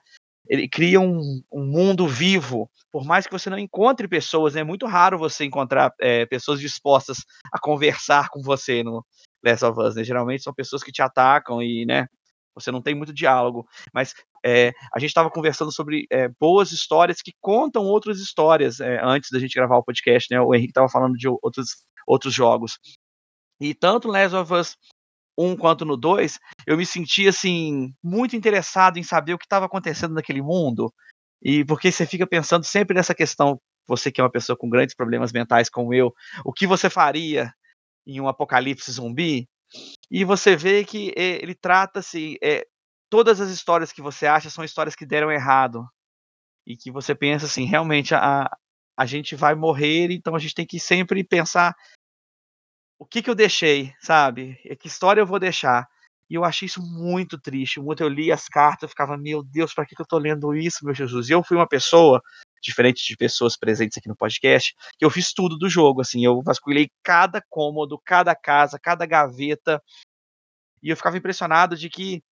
Ele cria um, um mundo vivo, por mais que você não encontre pessoas, né? é muito raro você encontrar é, pessoas dispostas a conversar com você no Last of Us. Né? Geralmente são pessoas que te atacam e, né, você não tem muito diálogo. Mas é, a gente estava conversando sobre é, boas histórias que contam outras histórias é, antes da gente gravar o podcast, né? O Henrique estava falando de outros, outros jogos. E tanto no Last of Us 1 quanto no 2, eu me senti assim muito interessado em saber o que estava acontecendo naquele mundo. E porque você fica pensando sempre nessa questão, você que é uma pessoa com grandes problemas mentais como eu, o que você faria em um apocalipse zumbi? E você vê que eh, ele trata-se. Eh, todas as histórias que você acha são histórias que deram errado. E que você pensa assim, realmente a, a gente vai morrer, então a gente tem que sempre pensar o que, que eu deixei, sabe? Que história eu vou deixar. E eu achei isso muito triste. Muito eu li as cartas, eu ficava, meu Deus, para que, que eu tô lendo isso, meu Jesus? E eu fui uma pessoa diferente de pessoas presentes aqui no podcast, que eu fiz tudo do jogo, assim, eu vasculhei cada cômodo, cada casa, cada gaveta, e eu ficava impressionado de que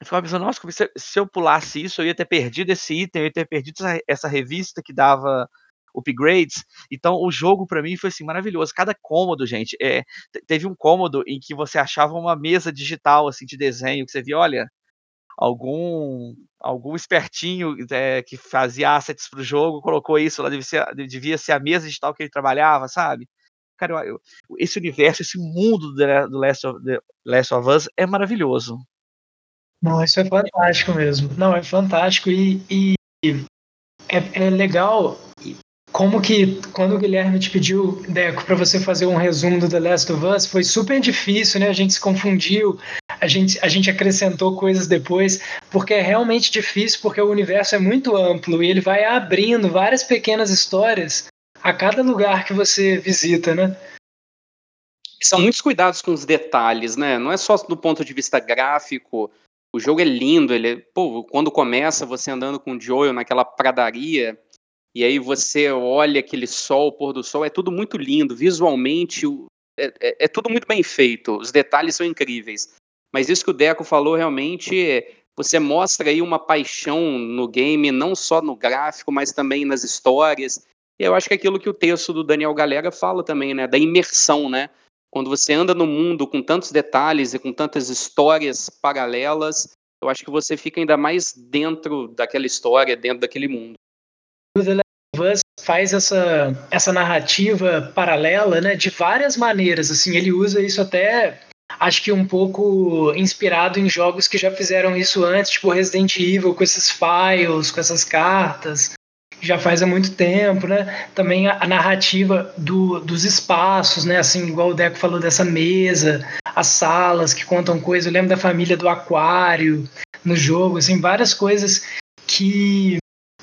eu ficava pensando, nossa, se, eu pulasse isso, eu ia ter perdido esse item, eu ia ter perdido essa, essa revista que dava upgrades. Então o jogo para mim foi assim maravilhoso. Cada cômodo, gente, é, teve um cômodo em que você achava uma mesa digital assim de desenho que você via, olha, algum algum espertinho é, que fazia assets para o jogo colocou isso lá, devia ser, devia ser a mesa digital que ele trabalhava, sabe? Cara, eu, eu, esse universo, esse mundo do, Last, of, Last of Us é maravilhoso. Não, isso é fantástico mesmo. Não, é fantástico e, e é, é legal como que quando o Guilherme te pediu, Deco, para você fazer um resumo do The Last of Us, foi super difícil, né? A gente se confundiu, a gente, a gente acrescentou coisas depois, porque é realmente difícil, porque o universo é muito amplo e ele vai abrindo várias pequenas histórias a cada lugar que você visita, né? São muitos cuidados com os detalhes, né? Não é só do ponto de vista gráfico. O jogo é lindo, ele, pô, quando começa você andando com o Joel naquela pradaria, e aí você olha aquele sol, o pôr do sol, é tudo muito lindo, visualmente é, é, é, tudo muito bem feito, os detalhes são incríveis. Mas isso que o Deco falou realmente, você mostra aí uma paixão no game, não só no gráfico, mas também nas histórias. E eu acho que é aquilo que o texto do Daniel Galera fala também, né, da imersão, né? Quando você anda no mundo com tantos detalhes e com tantas histórias paralelas, eu acho que você fica ainda mais dentro daquela história, dentro daquele mundo. Us faz essa, essa narrativa paralela, né, de várias maneiras. Assim, ele usa isso até, acho que um pouco inspirado em jogos que já fizeram isso antes, tipo Resident Evil, com esses files, com essas cartas, já faz há muito tempo, né? Também a, narrativa do, dos espaços, né? Assim, igual o Deco falou dessa mesa, as salas que contam coisas. Eu lembro da família do aquário no jogo, assim, várias coisas que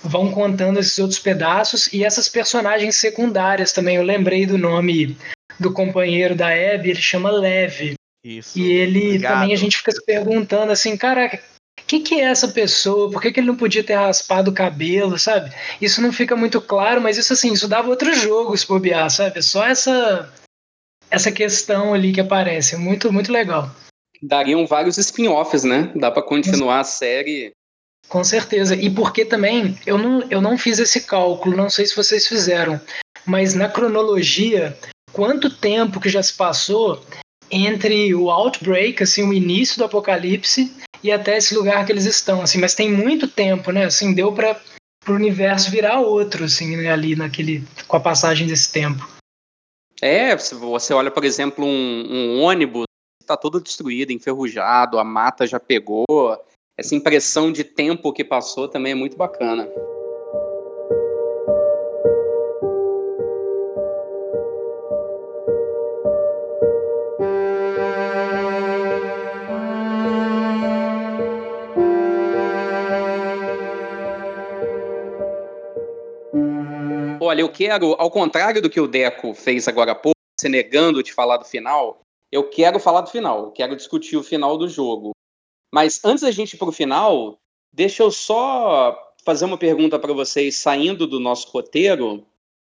vão contando esses outros pedaços e essas personagens secundárias também. Eu lembrei do nome do companheiro da Abby, ele chama Leve. Isso. E ele Obrigado. também a gente fica se perguntando assim, cara, o que, que é essa pessoa? Por que, que ele não podia ter raspado o cabelo, sabe? Isso não fica muito claro, mas isso assim, isso dava outro jogo se bobear, sabe? Só essa essa questão ali que aparece, muito muito legal. Dariam vários spin-offs, né? Dá para continuar a série com certeza. E porque também eu não, eu não fiz esse cálculo, não sei se vocês fizeram, mas na cronologia, quanto tempo que já se passou entre o outbreak, assim, o início do apocalipse e até esse lugar que eles estão, assim, mas tem muito tempo, né? Assim, deu para o universo virar outro, assim, né? ali naquele com a passagem desse tempo. É, você olha, por exemplo, um, um ônibus está todo destruído, enferrujado, a mata já pegou, essa impressão de tempo que passou também é muito bacana. Quero, ao contrário do que o Deco fez agora há pouco, se negando de falar do final, eu quero falar do final, eu quero discutir o final do jogo. Mas antes da gente ir para o final, deixa eu só fazer uma pergunta para vocês, saindo do nosso roteiro.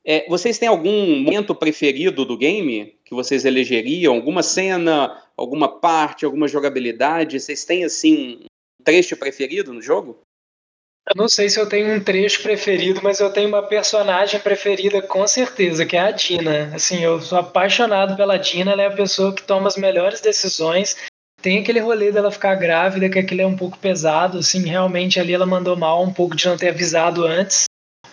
É, vocês têm algum momento preferido do game que vocês elegeriam? Alguma cena, alguma parte, alguma jogabilidade? Vocês têm, assim, um trecho preferido no jogo? Eu não sei se eu tenho um trecho preferido, mas eu tenho uma personagem preferida com certeza, que é a Dina. Assim, eu sou apaixonado pela Dina, ela é a pessoa que toma as melhores decisões tem aquele rolê dela ficar grávida, que aquele é um pouco pesado, assim, realmente ali ela mandou mal um pouco de não ter avisado antes.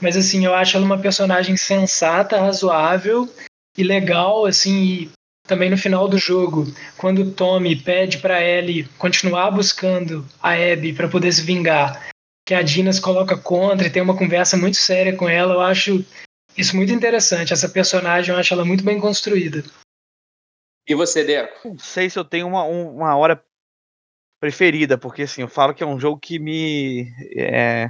Mas assim, eu acho ela uma personagem sensata, razoável e legal, assim, e também no final do jogo, quando Tommy pede para Ellie continuar buscando a Abby para poder se vingar, que a Dina se coloca contra e tem uma conversa muito séria com ela, eu acho isso muito interessante. Essa personagem eu acho ela muito bem construída. E você, Deco? Não sei se eu tenho uma, uma hora preferida, porque assim, eu falo que é um jogo que me. É...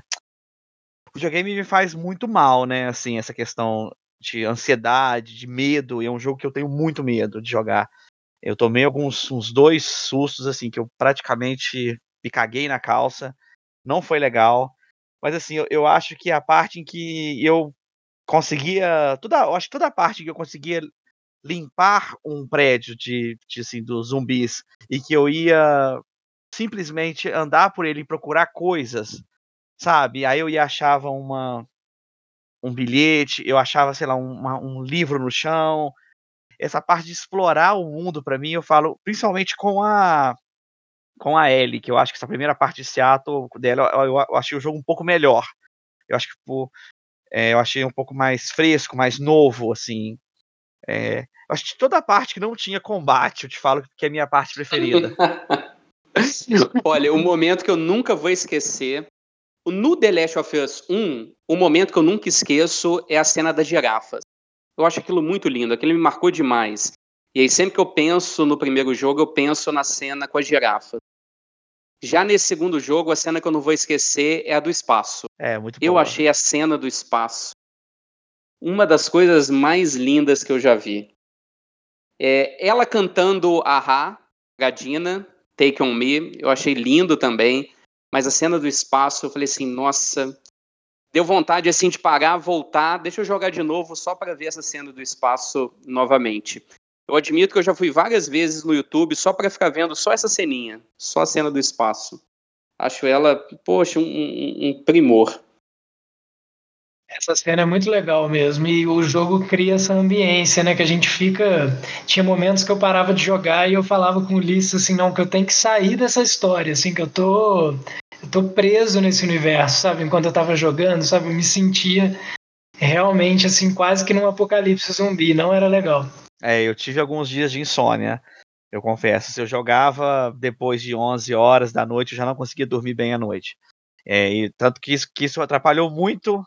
O videogame me faz muito mal, né? Assim, essa questão de ansiedade, de medo, e é um jogo que eu tenho muito medo de jogar. Eu tomei alguns uns dois sustos, assim, que eu praticamente me caguei na calça. Não foi legal. Mas assim, eu, eu acho que a parte em que eu conseguia. Toda, eu acho que toda a parte que eu conseguia limpar um prédio de, de assim, dos zumbis e que eu ia simplesmente andar por ele e procurar coisas, sabe? Aí eu ia achava uma um bilhete, eu achava, sei lá, uma, um livro no chão. Essa parte de explorar o mundo para mim, eu falo, principalmente com a com a Ellie, que eu acho que essa primeira parte de Seattle dela, eu, eu achei o jogo um pouco melhor. Eu acho que tipo, é, eu achei um pouco mais fresco, mais novo, assim. É, acho que toda a parte que não tinha combate, eu te falo que é a minha parte preferida. *laughs* Olha, o momento que eu nunca vou esquecer. No The Last of Us 1, o momento que eu nunca esqueço é a cena das girafas. Eu acho aquilo muito lindo, aquilo me marcou demais. E aí, sempre que eu penso no primeiro jogo, eu penso na cena com as girafas. Já nesse segundo jogo, a cena que eu não vou esquecer é a do espaço. É, muito Eu boa. achei a cena do espaço uma das coisas mais lindas que eu já vi. É, ela cantando Ahá, Gadina, Take On Me, eu achei lindo também. Mas a cena do espaço, eu falei assim, nossa, deu vontade assim de parar, voltar, deixa eu jogar de novo só para ver essa cena do espaço novamente. Eu admito que eu já fui várias vezes no YouTube só para ficar vendo só essa ceninha, só a cena do espaço. Acho ela, poxa, um, um, primor. Essa cena é muito legal mesmo. E o jogo cria essa ambiência, né? Que a gente fica. Tinha momentos que eu parava de jogar e eu falava com o Ulisses assim, não, que eu tenho que sair dessa história, assim, que eu tô. Eu tô preso nesse universo, sabe? Enquanto eu tava jogando, sabe? Eu me sentia realmente, assim, quase que num apocalipse zumbi. Não era legal. É, eu tive alguns dias de insônia, eu confesso. Se eu jogava depois de 11 horas da noite, eu já não conseguia dormir bem à noite. É, e tanto que isso, que isso atrapalhou muito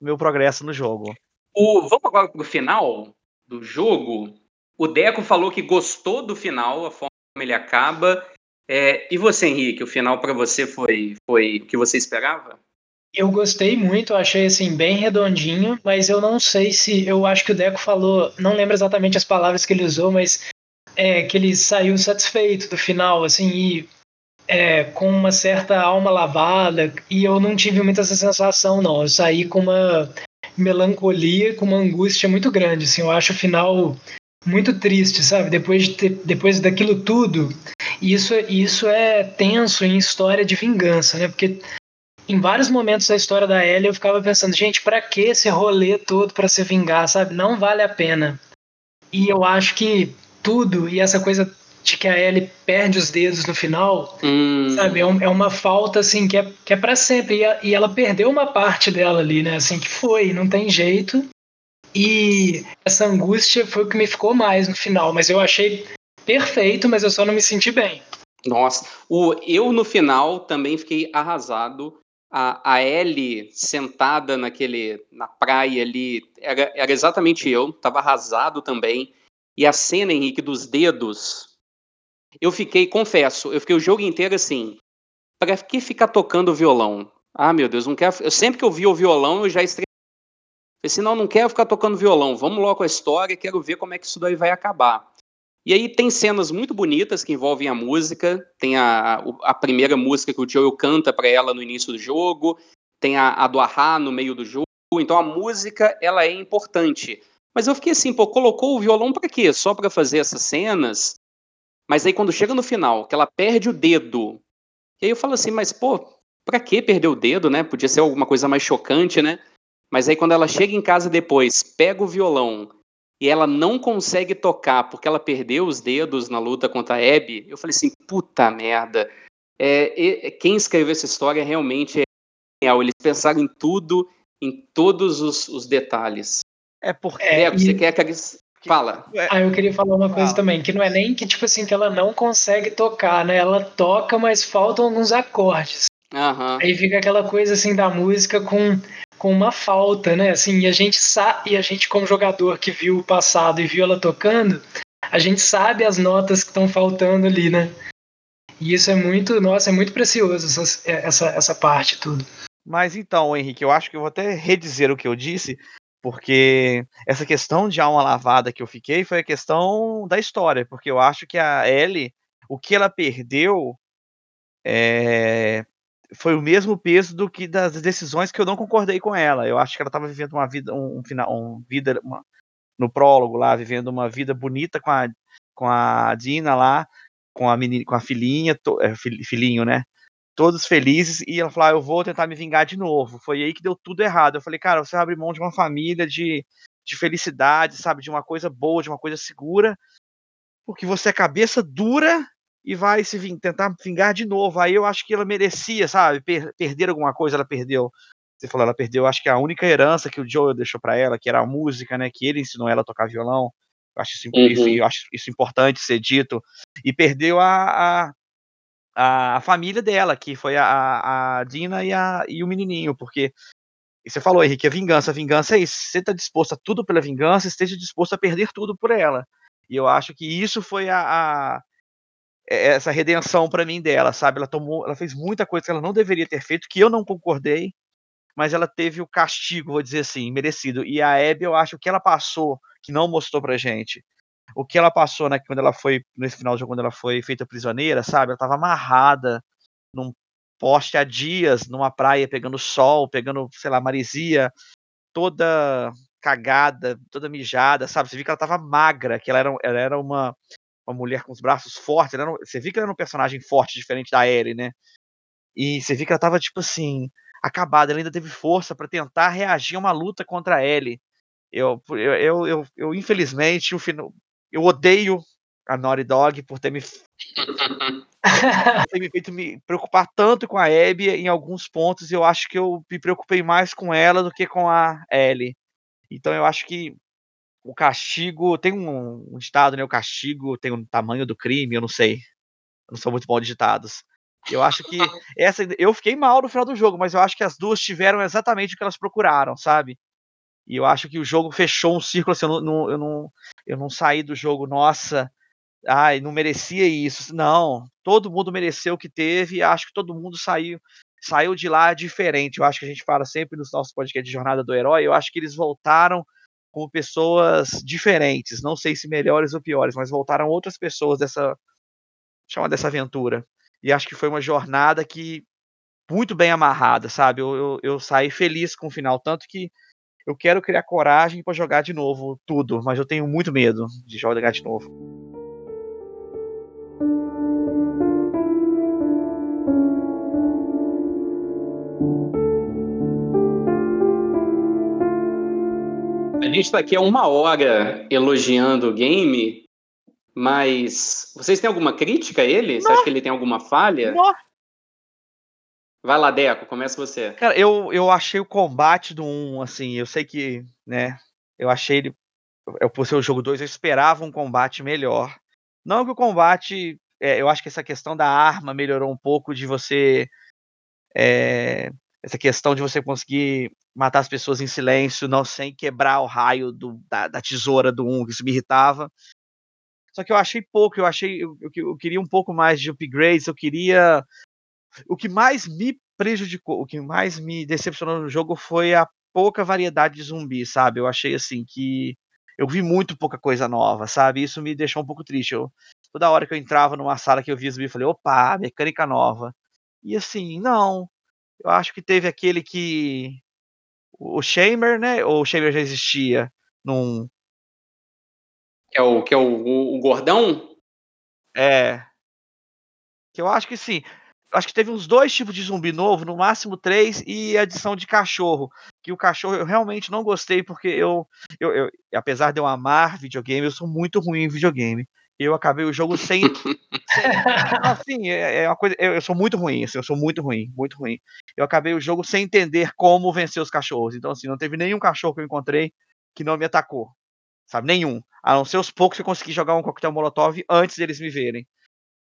o meu progresso no jogo. O, vamos agora pro final do jogo. O Deco falou que gostou do final, a forma como ele acaba. É, e você, Henrique, o final para você foi, foi o que você esperava? Eu gostei muito, achei assim bem redondinho, mas eu não sei se eu acho que o Deco falou, não lembro exatamente as palavras que ele usou, mas é que ele saiu satisfeito do final, assim, e é, com uma certa alma lavada, e eu não tive muita essa sensação, não. Eu saí com uma melancolia, com uma angústia muito grande, assim, eu acho o final muito triste, sabe? Depois, de ter, depois daquilo tudo, isso, isso é tenso em história de vingança, né? Porque em vários momentos da história da Ellie eu ficava pensando, gente, para que esse rolê todo para se vingar, sabe? Não vale a pena. E eu acho que tudo e essa coisa de que a Ellie perde os dedos no final, hum. sabe? É, um, é, uma falta assim que é, que é para sempre. E, a, e, ela perdeu uma parte dela ali, né? Assim que foi, não tem jeito. E essa angústia foi o que me ficou mais no final. Mas eu achei perfeito, mas eu só não me senti bem. Nossa, o, eu no final também fiquei arrasado. A, a Ellie sentada naquele na praia ali era, era exatamente eu, estava arrasado também. E a cena, Henrique, dos dedos, eu fiquei, confesso, eu fiquei o jogo inteiro assim, para que ficar tocando violão? Ah, meu Deus, não quero. Eu, sempre que eu vi o violão, eu já estressei. Falei assim, não, não quero ficar tocando violão, vamos logo com a história, quero ver como é que isso daí vai acabar. E aí tem cenas muito bonitas que envolvem a música, tem a, a primeira música que o Joel canta para ela no início do jogo, tem a, a do Ahá no meio do jogo, então a música ela é importante. Mas eu fiquei assim, pô, colocou o violão para quê? Só para fazer essas cenas? Mas aí quando chega no final, que ela perde o dedo, e aí eu falo assim, mas pô, pra que perder o dedo, né? Podia ser alguma coisa mais chocante, né? Mas aí quando ela chega em casa depois, pega o violão e ela não consegue tocar porque ela perdeu os dedos na luta contra a Abby, eu falei assim, puta merda. É, é, quem escreveu essa história realmente é genial. Eles pensaram em tudo, em todos os, os detalhes. É porque. É, você e... quer que eles. Fala. Ah, eu queria falar uma coisa Fala. também, que não é nem que, tipo assim, que ela não consegue tocar, né? Ela toca, mas faltam alguns acordes. Uhum. Aí fica aquela coisa assim da música com, com uma falta, né? Assim, e a gente sabe, e a gente, como jogador que viu o passado e viu ela tocando, a gente sabe as notas que estão faltando ali, né? E isso é muito, nossa, é muito precioso essa, essa, essa parte tudo. Mas então, Henrique, eu acho que eu vou até redizer o que eu disse, porque essa questão de alma lavada que eu fiquei foi a questão da história, porque eu acho que a Ellie, o que ela perdeu é, foi o mesmo peso do que das decisões que eu não concordei com ela. Eu acho que ela estava vivendo uma vida, um, final, um vida uma, no prólogo lá, vivendo uma vida bonita com a, com a Dina lá, com a menina, com a filhinha, to, é, filhinho, né? todos felizes, e ela falou: ah, Eu vou tentar me vingar de novo. Foi aí que deu tudo errado. Eu falei: Cara, você abre mão de uma família, de, de felicidade, sabe? De uma coisa boa, de uma coisa segura, porque você é cabeça dura e vai se ving, tentar vingar de novo. Aí eu acho que ela merecia, sabe? Per, perder alguma coisa, ela perdeu. Você falou, ela perdeu, acho que a única herança que o Joe deixou para ela, que era a música, né? Que ele ensinou ela a tocar violão. Eu acho isso, uhum. isso, eu acho isso importante ser dito. E perdeu a, a a, família dela, que foi a, a Dina e, a, e o menininho, porque e você falou, Henrique, a vingança. A vingança é isso. Você está disposto a tudo pela vingança, esteja disposto a perder tudo por ela. E eu acho que isso foi a, a essa redenção para mim dela, sabe? Ela tomou, ela fez muita coisa que ela não deveria ter feito, que eu não concordei, mas ela teve o castigo, vou dizer assim, merecido. E a Abby, eu acho que ela passou, que não mostrou pra gente, o que ela passou, né, quando ela foi, nesse final do jogo, quando ela foi feita prisioneira, sabe? Ela tava amarrada num poste há dias, numa praia, pegando sol, pegando, sei lá, maresia, toda cagada, toda mijada, sabe? Você viu que ela tava magra, que ela era, ela era uma, uma mulher com os braços fortes, era, você viu que ela era um personagem forte, diferente da Ellie, né? E você viu que ela tava, tipo assim, acabada, ela ainda teve força para tentar reagir a uma luta contra a Ellie. Eu, eu, eu, eu, eu infelizmente, o final, eu odeio a Naughty Dog por ter me, *laughs* ter me feito me preocupar tanto com a Abby em alguns pontos. Eu acho que eu me preocupei mais com ela do que com a Ellie. Então eu acho que o castigo tem um, um ditado, né? O castigo tem o um tamanho do crime, eu não sei. Eu não sou muito bom de ditados. Eu acho que *laughs* essa eu fiquei mal no final do jogo, mas eu acho que as duas tiveram exatamente o que elas procuraram, sabe? E eu acho que o jogo fechou um círculo assim, eu não, eu não, eu não saí do jogo, nossa, ai, não merecia isso. Não, todo mundo mereceu o que teve e acho que todo mundo saiu saiu de lá diferente. Eu acho que a gente fala sempre nos nossos podcasts de Jornada do Herói, eu acho que eles voltaram como pessoas diferentes, não sei se melhores ou piores, mas voltaram outras pessoas dessa chama dessa aventura. E acho que foi uma jornada que muito bem amarrada, sabe? Eu, eu, eu saí feliz com o final, tanto que eu quero criar coragem para jogar de novo tudo, mas eu tenho muito medo de jogar de novo. A gente está aqui há uma hora elogiando o game, mas vocês têm alguma crítica a ele? Você acha que ele tem alguma falha? Não. Vai lá, Deco, começa você. Cara, eu, eu achei o combate do 1, assim, eu sei que, né, eu achei ele, eu, por ser o jogo 2, eu esperava um combate melhor. Não que o combate, é, eu acho que essa questão da arma melhorou um pouco, de você, é, essa questão de você conseguir matar as pessoas em silêncio, não sem quebrar o raio do, da, da tesoura do 1, que isso me irritava. Só que eu achei pouco, eu achei, eu, eu, eu queria um pouco mais de upgrades, eu queria o que mais me prejudicou, o que mais me decepcionou no jogo foi a pouca variedade de zumbis, sabe? Eu achei assim que eu vi muito pouca coisa nova, sabe? Isso me deixou um pouco triste. Eu, toda hora que eu entrava numa sala que eu via zumbi, eu falei, opa, mecânica nova. E assim, não. Eu acho que teve aquele que. O Shamer, né? Ou o Shamer já existia num. Que é o, que é o, o, o gordão? É. Que eu acho que sim acho que teve uns dois tipos de zumbi novo, no máximo três, e adição de cachorro. Que o cachorro eu realmente não gostei, porque eu, eu, eu apesar de eu amar videogame, eu sou muito ruim em videogame. Eu acabei o jogo sem. *laughs* assim, é, é, uma coisa. Eu, eu, sou muito ruim, assim, eu sou muito ruim, muito ruim. Eu acabei o jogo sem entender como vencer os cachorros. Então, assim, não teve nenhum cachorro que eu encontrei que não me atacou. Sabe? Nenhum. A não ser os poucos que eu consegui jogar um coquetel molotov antes deles me verem.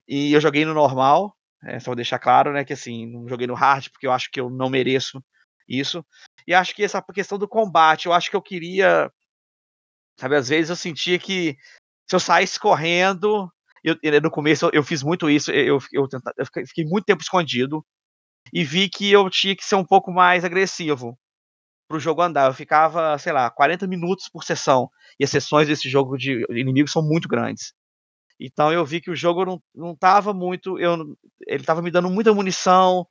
E eu joguei no normal, é, só deixar claro, né, que assim, não joguei no hard porque eu acho que eu não mereço isso. E acho que essa questão do combate, eu acho que eu queria. Sabe, às vezes eu sentia que se eu saísse correndo. Eu, no começo eu, eu fiz muito isso, eu, eu, tenta, eu fiquei muito tempo escondido e vi que eu tinha que ser um pouco mais agressivo pro jogo andar. Eu ficava, sei lá, 40 minutos por sessão. E as sessões desse jogo de inimigos são muito grandes. Então eu vi que o jogo não, não tava muito. Eu, ele tava me dando muita munição,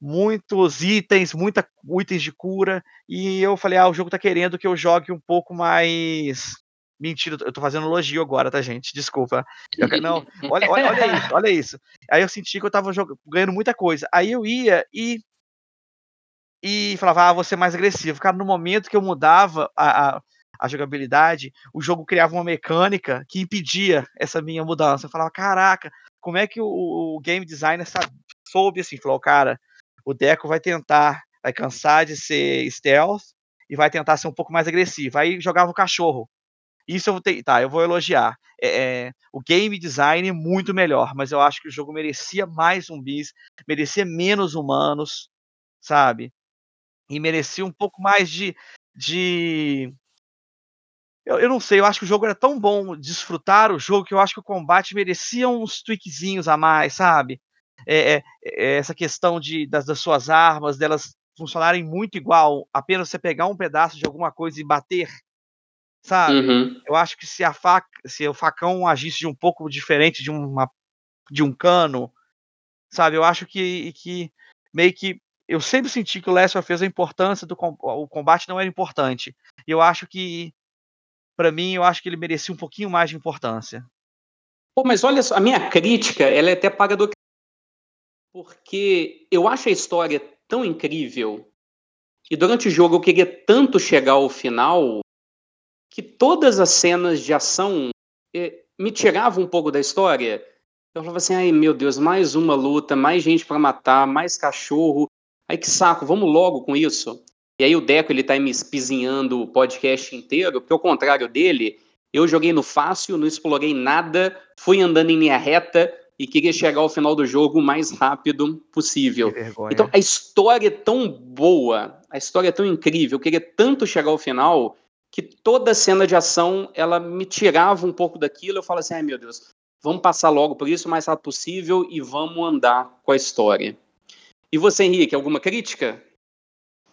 muitos itens, muita itens de cura. E eu falei, ah, o jogo tá querendo que eu jogue um pouco mais. Mentira, eu tô fazendo elogio agora, tá, gente? Desculpa. Eu, não, *laughs* olha, olha, olha isso, olha isso. Aí eu senti que eu tava jogando, ganhando muita coisa. Aí eu ia e. E falava, ah, vou ser mais agressivo. Cara, no momento que eu mudava a, a a jogabilidade, o jogo criava uma mecânica que impedia essa minha mudança. Eu falava, caraca, como é que o, o game designer sabe, soube assim? Falou, cara, o Deco vai tentar, vai cansar de ser stealth e vai tentar ser um pouco mais agressivo. Aí jogava o cachorro. Isso eu vou ter, tá, eu vou elogiar. É, é, o game design é muito melhor, mas eu acho que o jogo merecia mais zumbis, merecia menos humanos, sabe? E merecia um pouco mais de. de... Eu, eu não sei, eu acho que o jogo era tão bom desfrutar o jogo que eu acho que o combate merecia uns tweakzinhos a mais, sabe? É, é, é essa questão de, das, das suas armas, delas funcionarem muito igual, apenas você pegar um pedaço de alguma coisa e bater, sabe? Uhum. Eu acho que se a faca, se o facão agisse de um pouco diferente de uma de um cano, sabe? Eu acho que, que meio que eu sempre senti que o Lester fez a importância do o combate não era importante. E eu acho que para mim eu acho que ele merecia um pouquinho mais de importância. Pô, mas olha só, a minha crítica, ela é até paga do porque eu acho a história tão incrível e durante o jogo eu queria tanto chegar ao final que todas as cenas de ação eh, me tiravam um pouco da história. Eu falava assim, ai meu Deus, mais uma luta, mais gente para matar, mais cachorro. Ai que saco, vamos logo com isso. E aí o Deco ele tá me espizinhando o podcast inteiro, porque ao contrário dele, eu joguei no fácil, não explorei nada, fui andando em linha reta, e queria chegar ao final do jogo o mais rápido possível. Então a história é tão boa, a história é tão incrível, eu queria tanto chegar ao final que toda cena de ação ela me tirava um pouco daquilo. Eu falo assim, ai meu Deus, vamos passar logo por isso o mais rápido possível e vamos andar com a história. E você, Henrique, alguma crítica?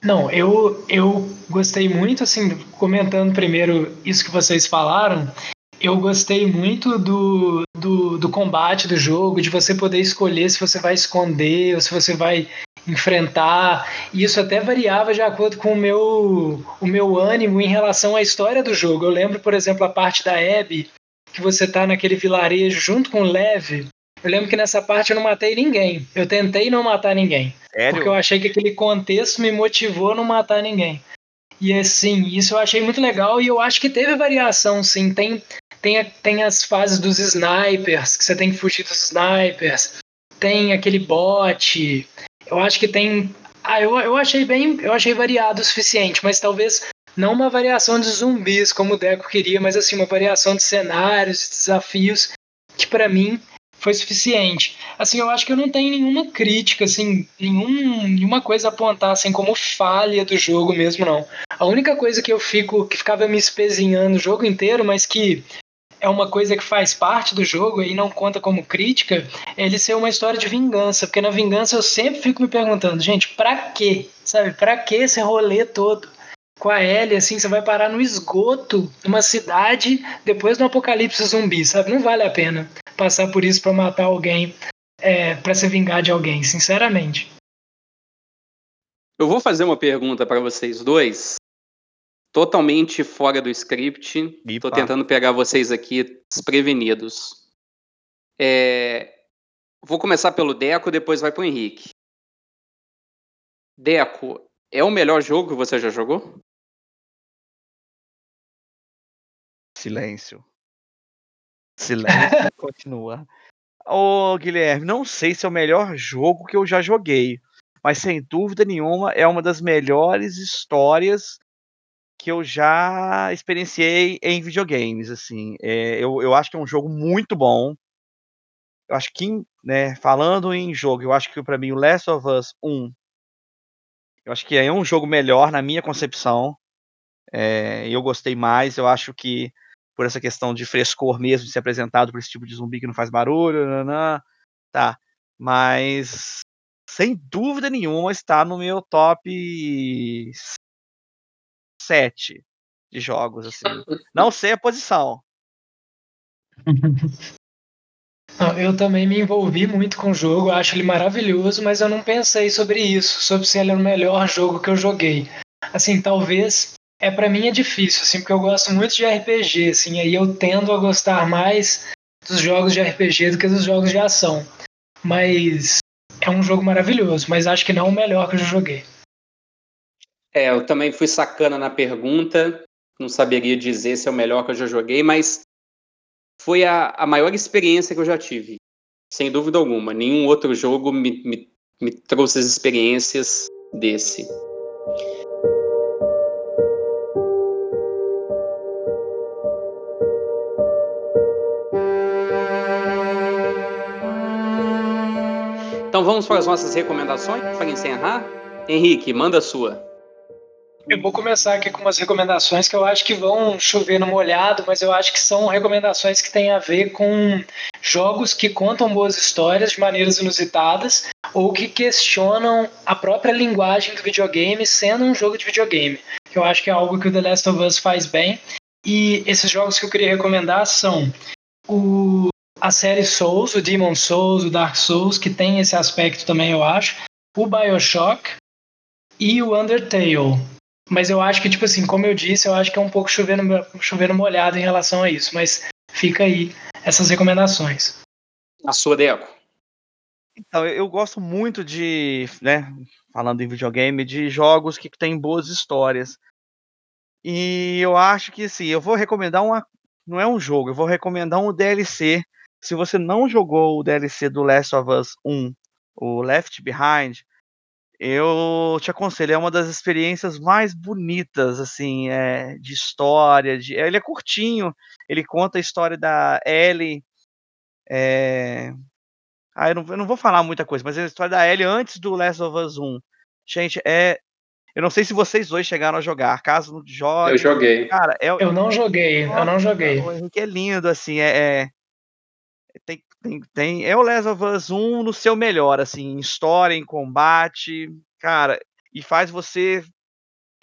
Não, eu, eu gostei muito, assim, comentando primeiro isso que vocês falaram, eu gostei muito do, do, do, combate do jogo, de você poder escolher se você vai esconder ou se você vai enfrentar. E isso até variava de acordo com o meu, o meu ânimo em relação à história do jogo. Eu lembro, por exemplo, a parte da Abby, que você tá naquele vilarejo junto com o Lev. Eu lembro que nessa parte eu não matei ninguém. Eu tentei não matar ninguém. Sério? Porque eu achei que aquele contexto me motivou a não matar ninguém. E assim, isso eu achei muito legal e eu acho que teve variação, sim. Tem, tem, tem as fases dos snipers, que você tem que fugir dos snipers. Tem aquele bot. Eu acho que tem. Ah, eu, eu achei bem. Eu achei variado o suficiente, mas talvez não uma variação de zumbis como o Deco queria, mas assim, uma variação de cenários, de desafios, que para mim foi suficiente. Assim, eu acho que eu não tenho nenhuma crítica, assim, nenhum, nenhuma coisa a apontar assim como falha do jogo mesmo, não. A única coisa que eu fico, que ficava me espezinhando o jogo inteiro, mas que é uma coisa que faz parte do jogo e não conta como crítica, é ele ser uma história de vingança, porque na vingança eu sempre fico me perguntando, gente, pra quê? Sabe, pra que esse rolê todo? com a Ellie, assim, você vai parar no esgoto, numa cidade, depois do apocalipse zumbi, sabe? Não vale a pena passar por isso para matar alguém, é, para se vingar de alguém, sinceramente. Eu vou fazer uma pergunta para vocês dois, totalmente fora do script. Estou tentando pegar vocês aqui desprevenidos. É... Vou começar pelo Deco, depois vai para o Henrique. Deco, é o melhor jogo que você já jogou? Silêncio. Silêncio *laughs* continua. Ô, Guilherme, não sei se é o melhor jogo que eu já joguei, mas sem dúvida nenhuma é uma das melhores histórias que eu já experienciei em videogames. Assim, é, eu, eu acho que é um jogo muito bom. Eu acho que, né, falando em jogo, eu acho que para mim o Last of Us 1 eu acho que é um jogo melhor na minha concepção. É, eu gostei mais. Eu acho que por essa questão de frescor mesmo, de ser apresentado por esse tipo de zumbi que não faz barulho, nanã, tá. Mas sem dúvida nenhuma está no meu top 7 de jogos, assim. *laughs* Não sei a posição. *laughs* Eu também me envolvi muito com o jogo, acho ele maravilhoso, mas eu não pensei sobre isso, sobre se ele é o melhor jogo que eu joguei. Assim, talvez é para mim é difícil, assim, porque eu gosto muito de RPG, assim, aí eu tendo a gostar mais dos jogos de RPG do que dos jogos de ação. Mas é um jogo maravilhoso, mas acho que não é o melhor que eu já joguei. É, eu também fui sacana na pergunta, não saberia dizer se é o melhor que eu já joguei, mas foi a, a maior experiência que eu já tive, sem dúvida alguma. Nenhum outro jogo me, me, me trouxe as experiências desse. Então vamos para as nossas recomendações para encerrar. Henrique, manda a sua. Eu vou começar aqui com umas recomendações que eu acho que vão chover no molhado, mas eu acho que são recomendações que têm a ver com jogos que contam boas histórias de maneiras inusitadas ou que questionam a própria linguagem do videogame sendo um jogo de videogame. Que eu acho que é algo que o The Last of Us faz bem. E esses jogos que eu queria recomendar são o, a série Souls, o Demon Souls, o Dark Souls, que tem esse aspecto também, eu acho. O Bioshock e o Undertale. Mas eu acho que, tipo assim, como eu disse, eu acho que é um pouco chovendo, chovendo molhado em relação a isso. Mas fica aí essas recomendações. A sua, Deco. Então, eu gosto muito de, né, falando em videogame, de jogos que têm boas histórias. E eu acho que, assim, eu vou recomendar uma. Não é um jogo, eu vou recomendar um DLC. Se você não jogou o DLC do Last of Us 1, o Left Behind, eu te aconselho, é uma das experiências mais bonitas, assim, é, de história. De, ele é curtinho, ele conta a história da Ellie. É, ah, eu não, eu não vou falar muita coisa, mas a história da Ellie antes do Last of Us 1. Gente, é. Eu não sei se vocês dois chegaram a jogar. Caso não joguem. Eu joguei. Cara, é, eu não joguei, eu não joguei. O Henrique é lindo, assim, é, é tem, tem, tem, é o Last of Us 1 no seu melhor, assim, em história, em combate, cara, e faz você,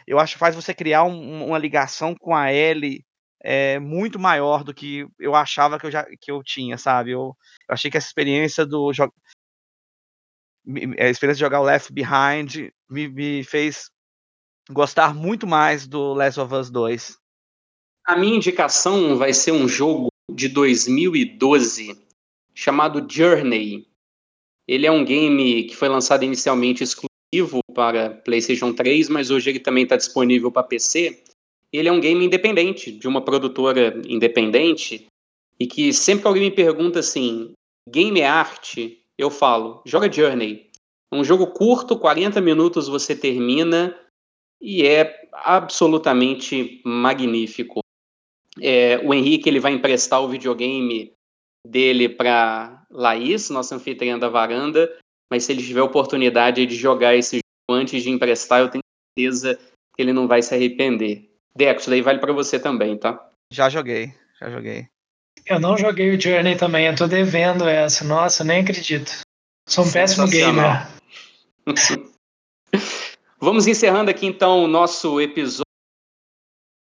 eu acho faz você criar um, uma ligação com a Ellie é, muito maior do que eu achava que eu, já, que eu tinha, sabe? Eu, eu achei que essa experiência do a experiência de jogar o Left Behind me, me fez gostar muito mais do Last of Us 2. A minha indicação vai ser um jogo de 2012 chamado Journey. Ele é um game que foi lançado inicialmente exclusivo para PlayStation 3, mas hoje ele também está disponível para PC. Ele é um game independente, de uma produtora independente, e que sempre que alguém me pergunta assim, game é arte? Eu falo, joga Journey. É um jogo curto, 40 minutos você termina, e é absolutamente magnífico. É, o Henrique ele vai emprestar o videogame dele para Laís, nossa anfitriã da varanda, mas se ele tiver oportunidade de jogar esse jogo antes de emprestar, eu tenho certeza que ele não vai se arrepender. Deco, isso daí vale para você também, tá? Já joguei, já joguei. Eu não joguei o Journey também, eu tô devendo essa. Nossa, nem acredito. Sou um péssimo gamer. *laughs* Vamos encerrando aqui então o nosso episódio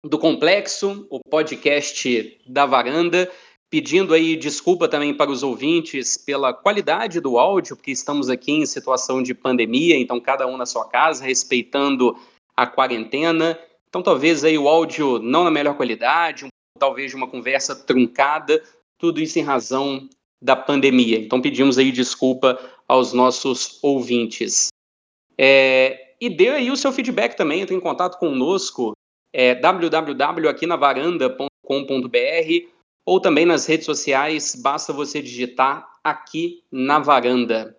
do Complexo, o podcast da Varanda pedindo aí desculpa também para os ouvintes pela qualidade do áudio, porque estamos aqui em situação de pandemia, então cada um na sua casa, respeitando a quarentena. Então talvez aí o áudio não na melhor qualidade, talvez uma conversa truncada, tudo isso em razão da pandemia. Então pedimos aí desculpa aos nossos ouvintes. É, e dê aí o seu feedback também, entre em contato conosco, é www.aquinavaranda.com.br ou também nas redes sociais, basta você digitar aqui na varanda.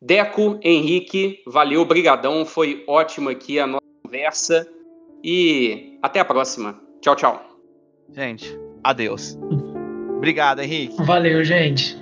Deco, Henrique, valeu, brigadão, foi ótimo aqui a nossa conversa e até a próxima. Tchau, tchau. Gente, adeus. Obrigado, Henrique. Valeu, gente.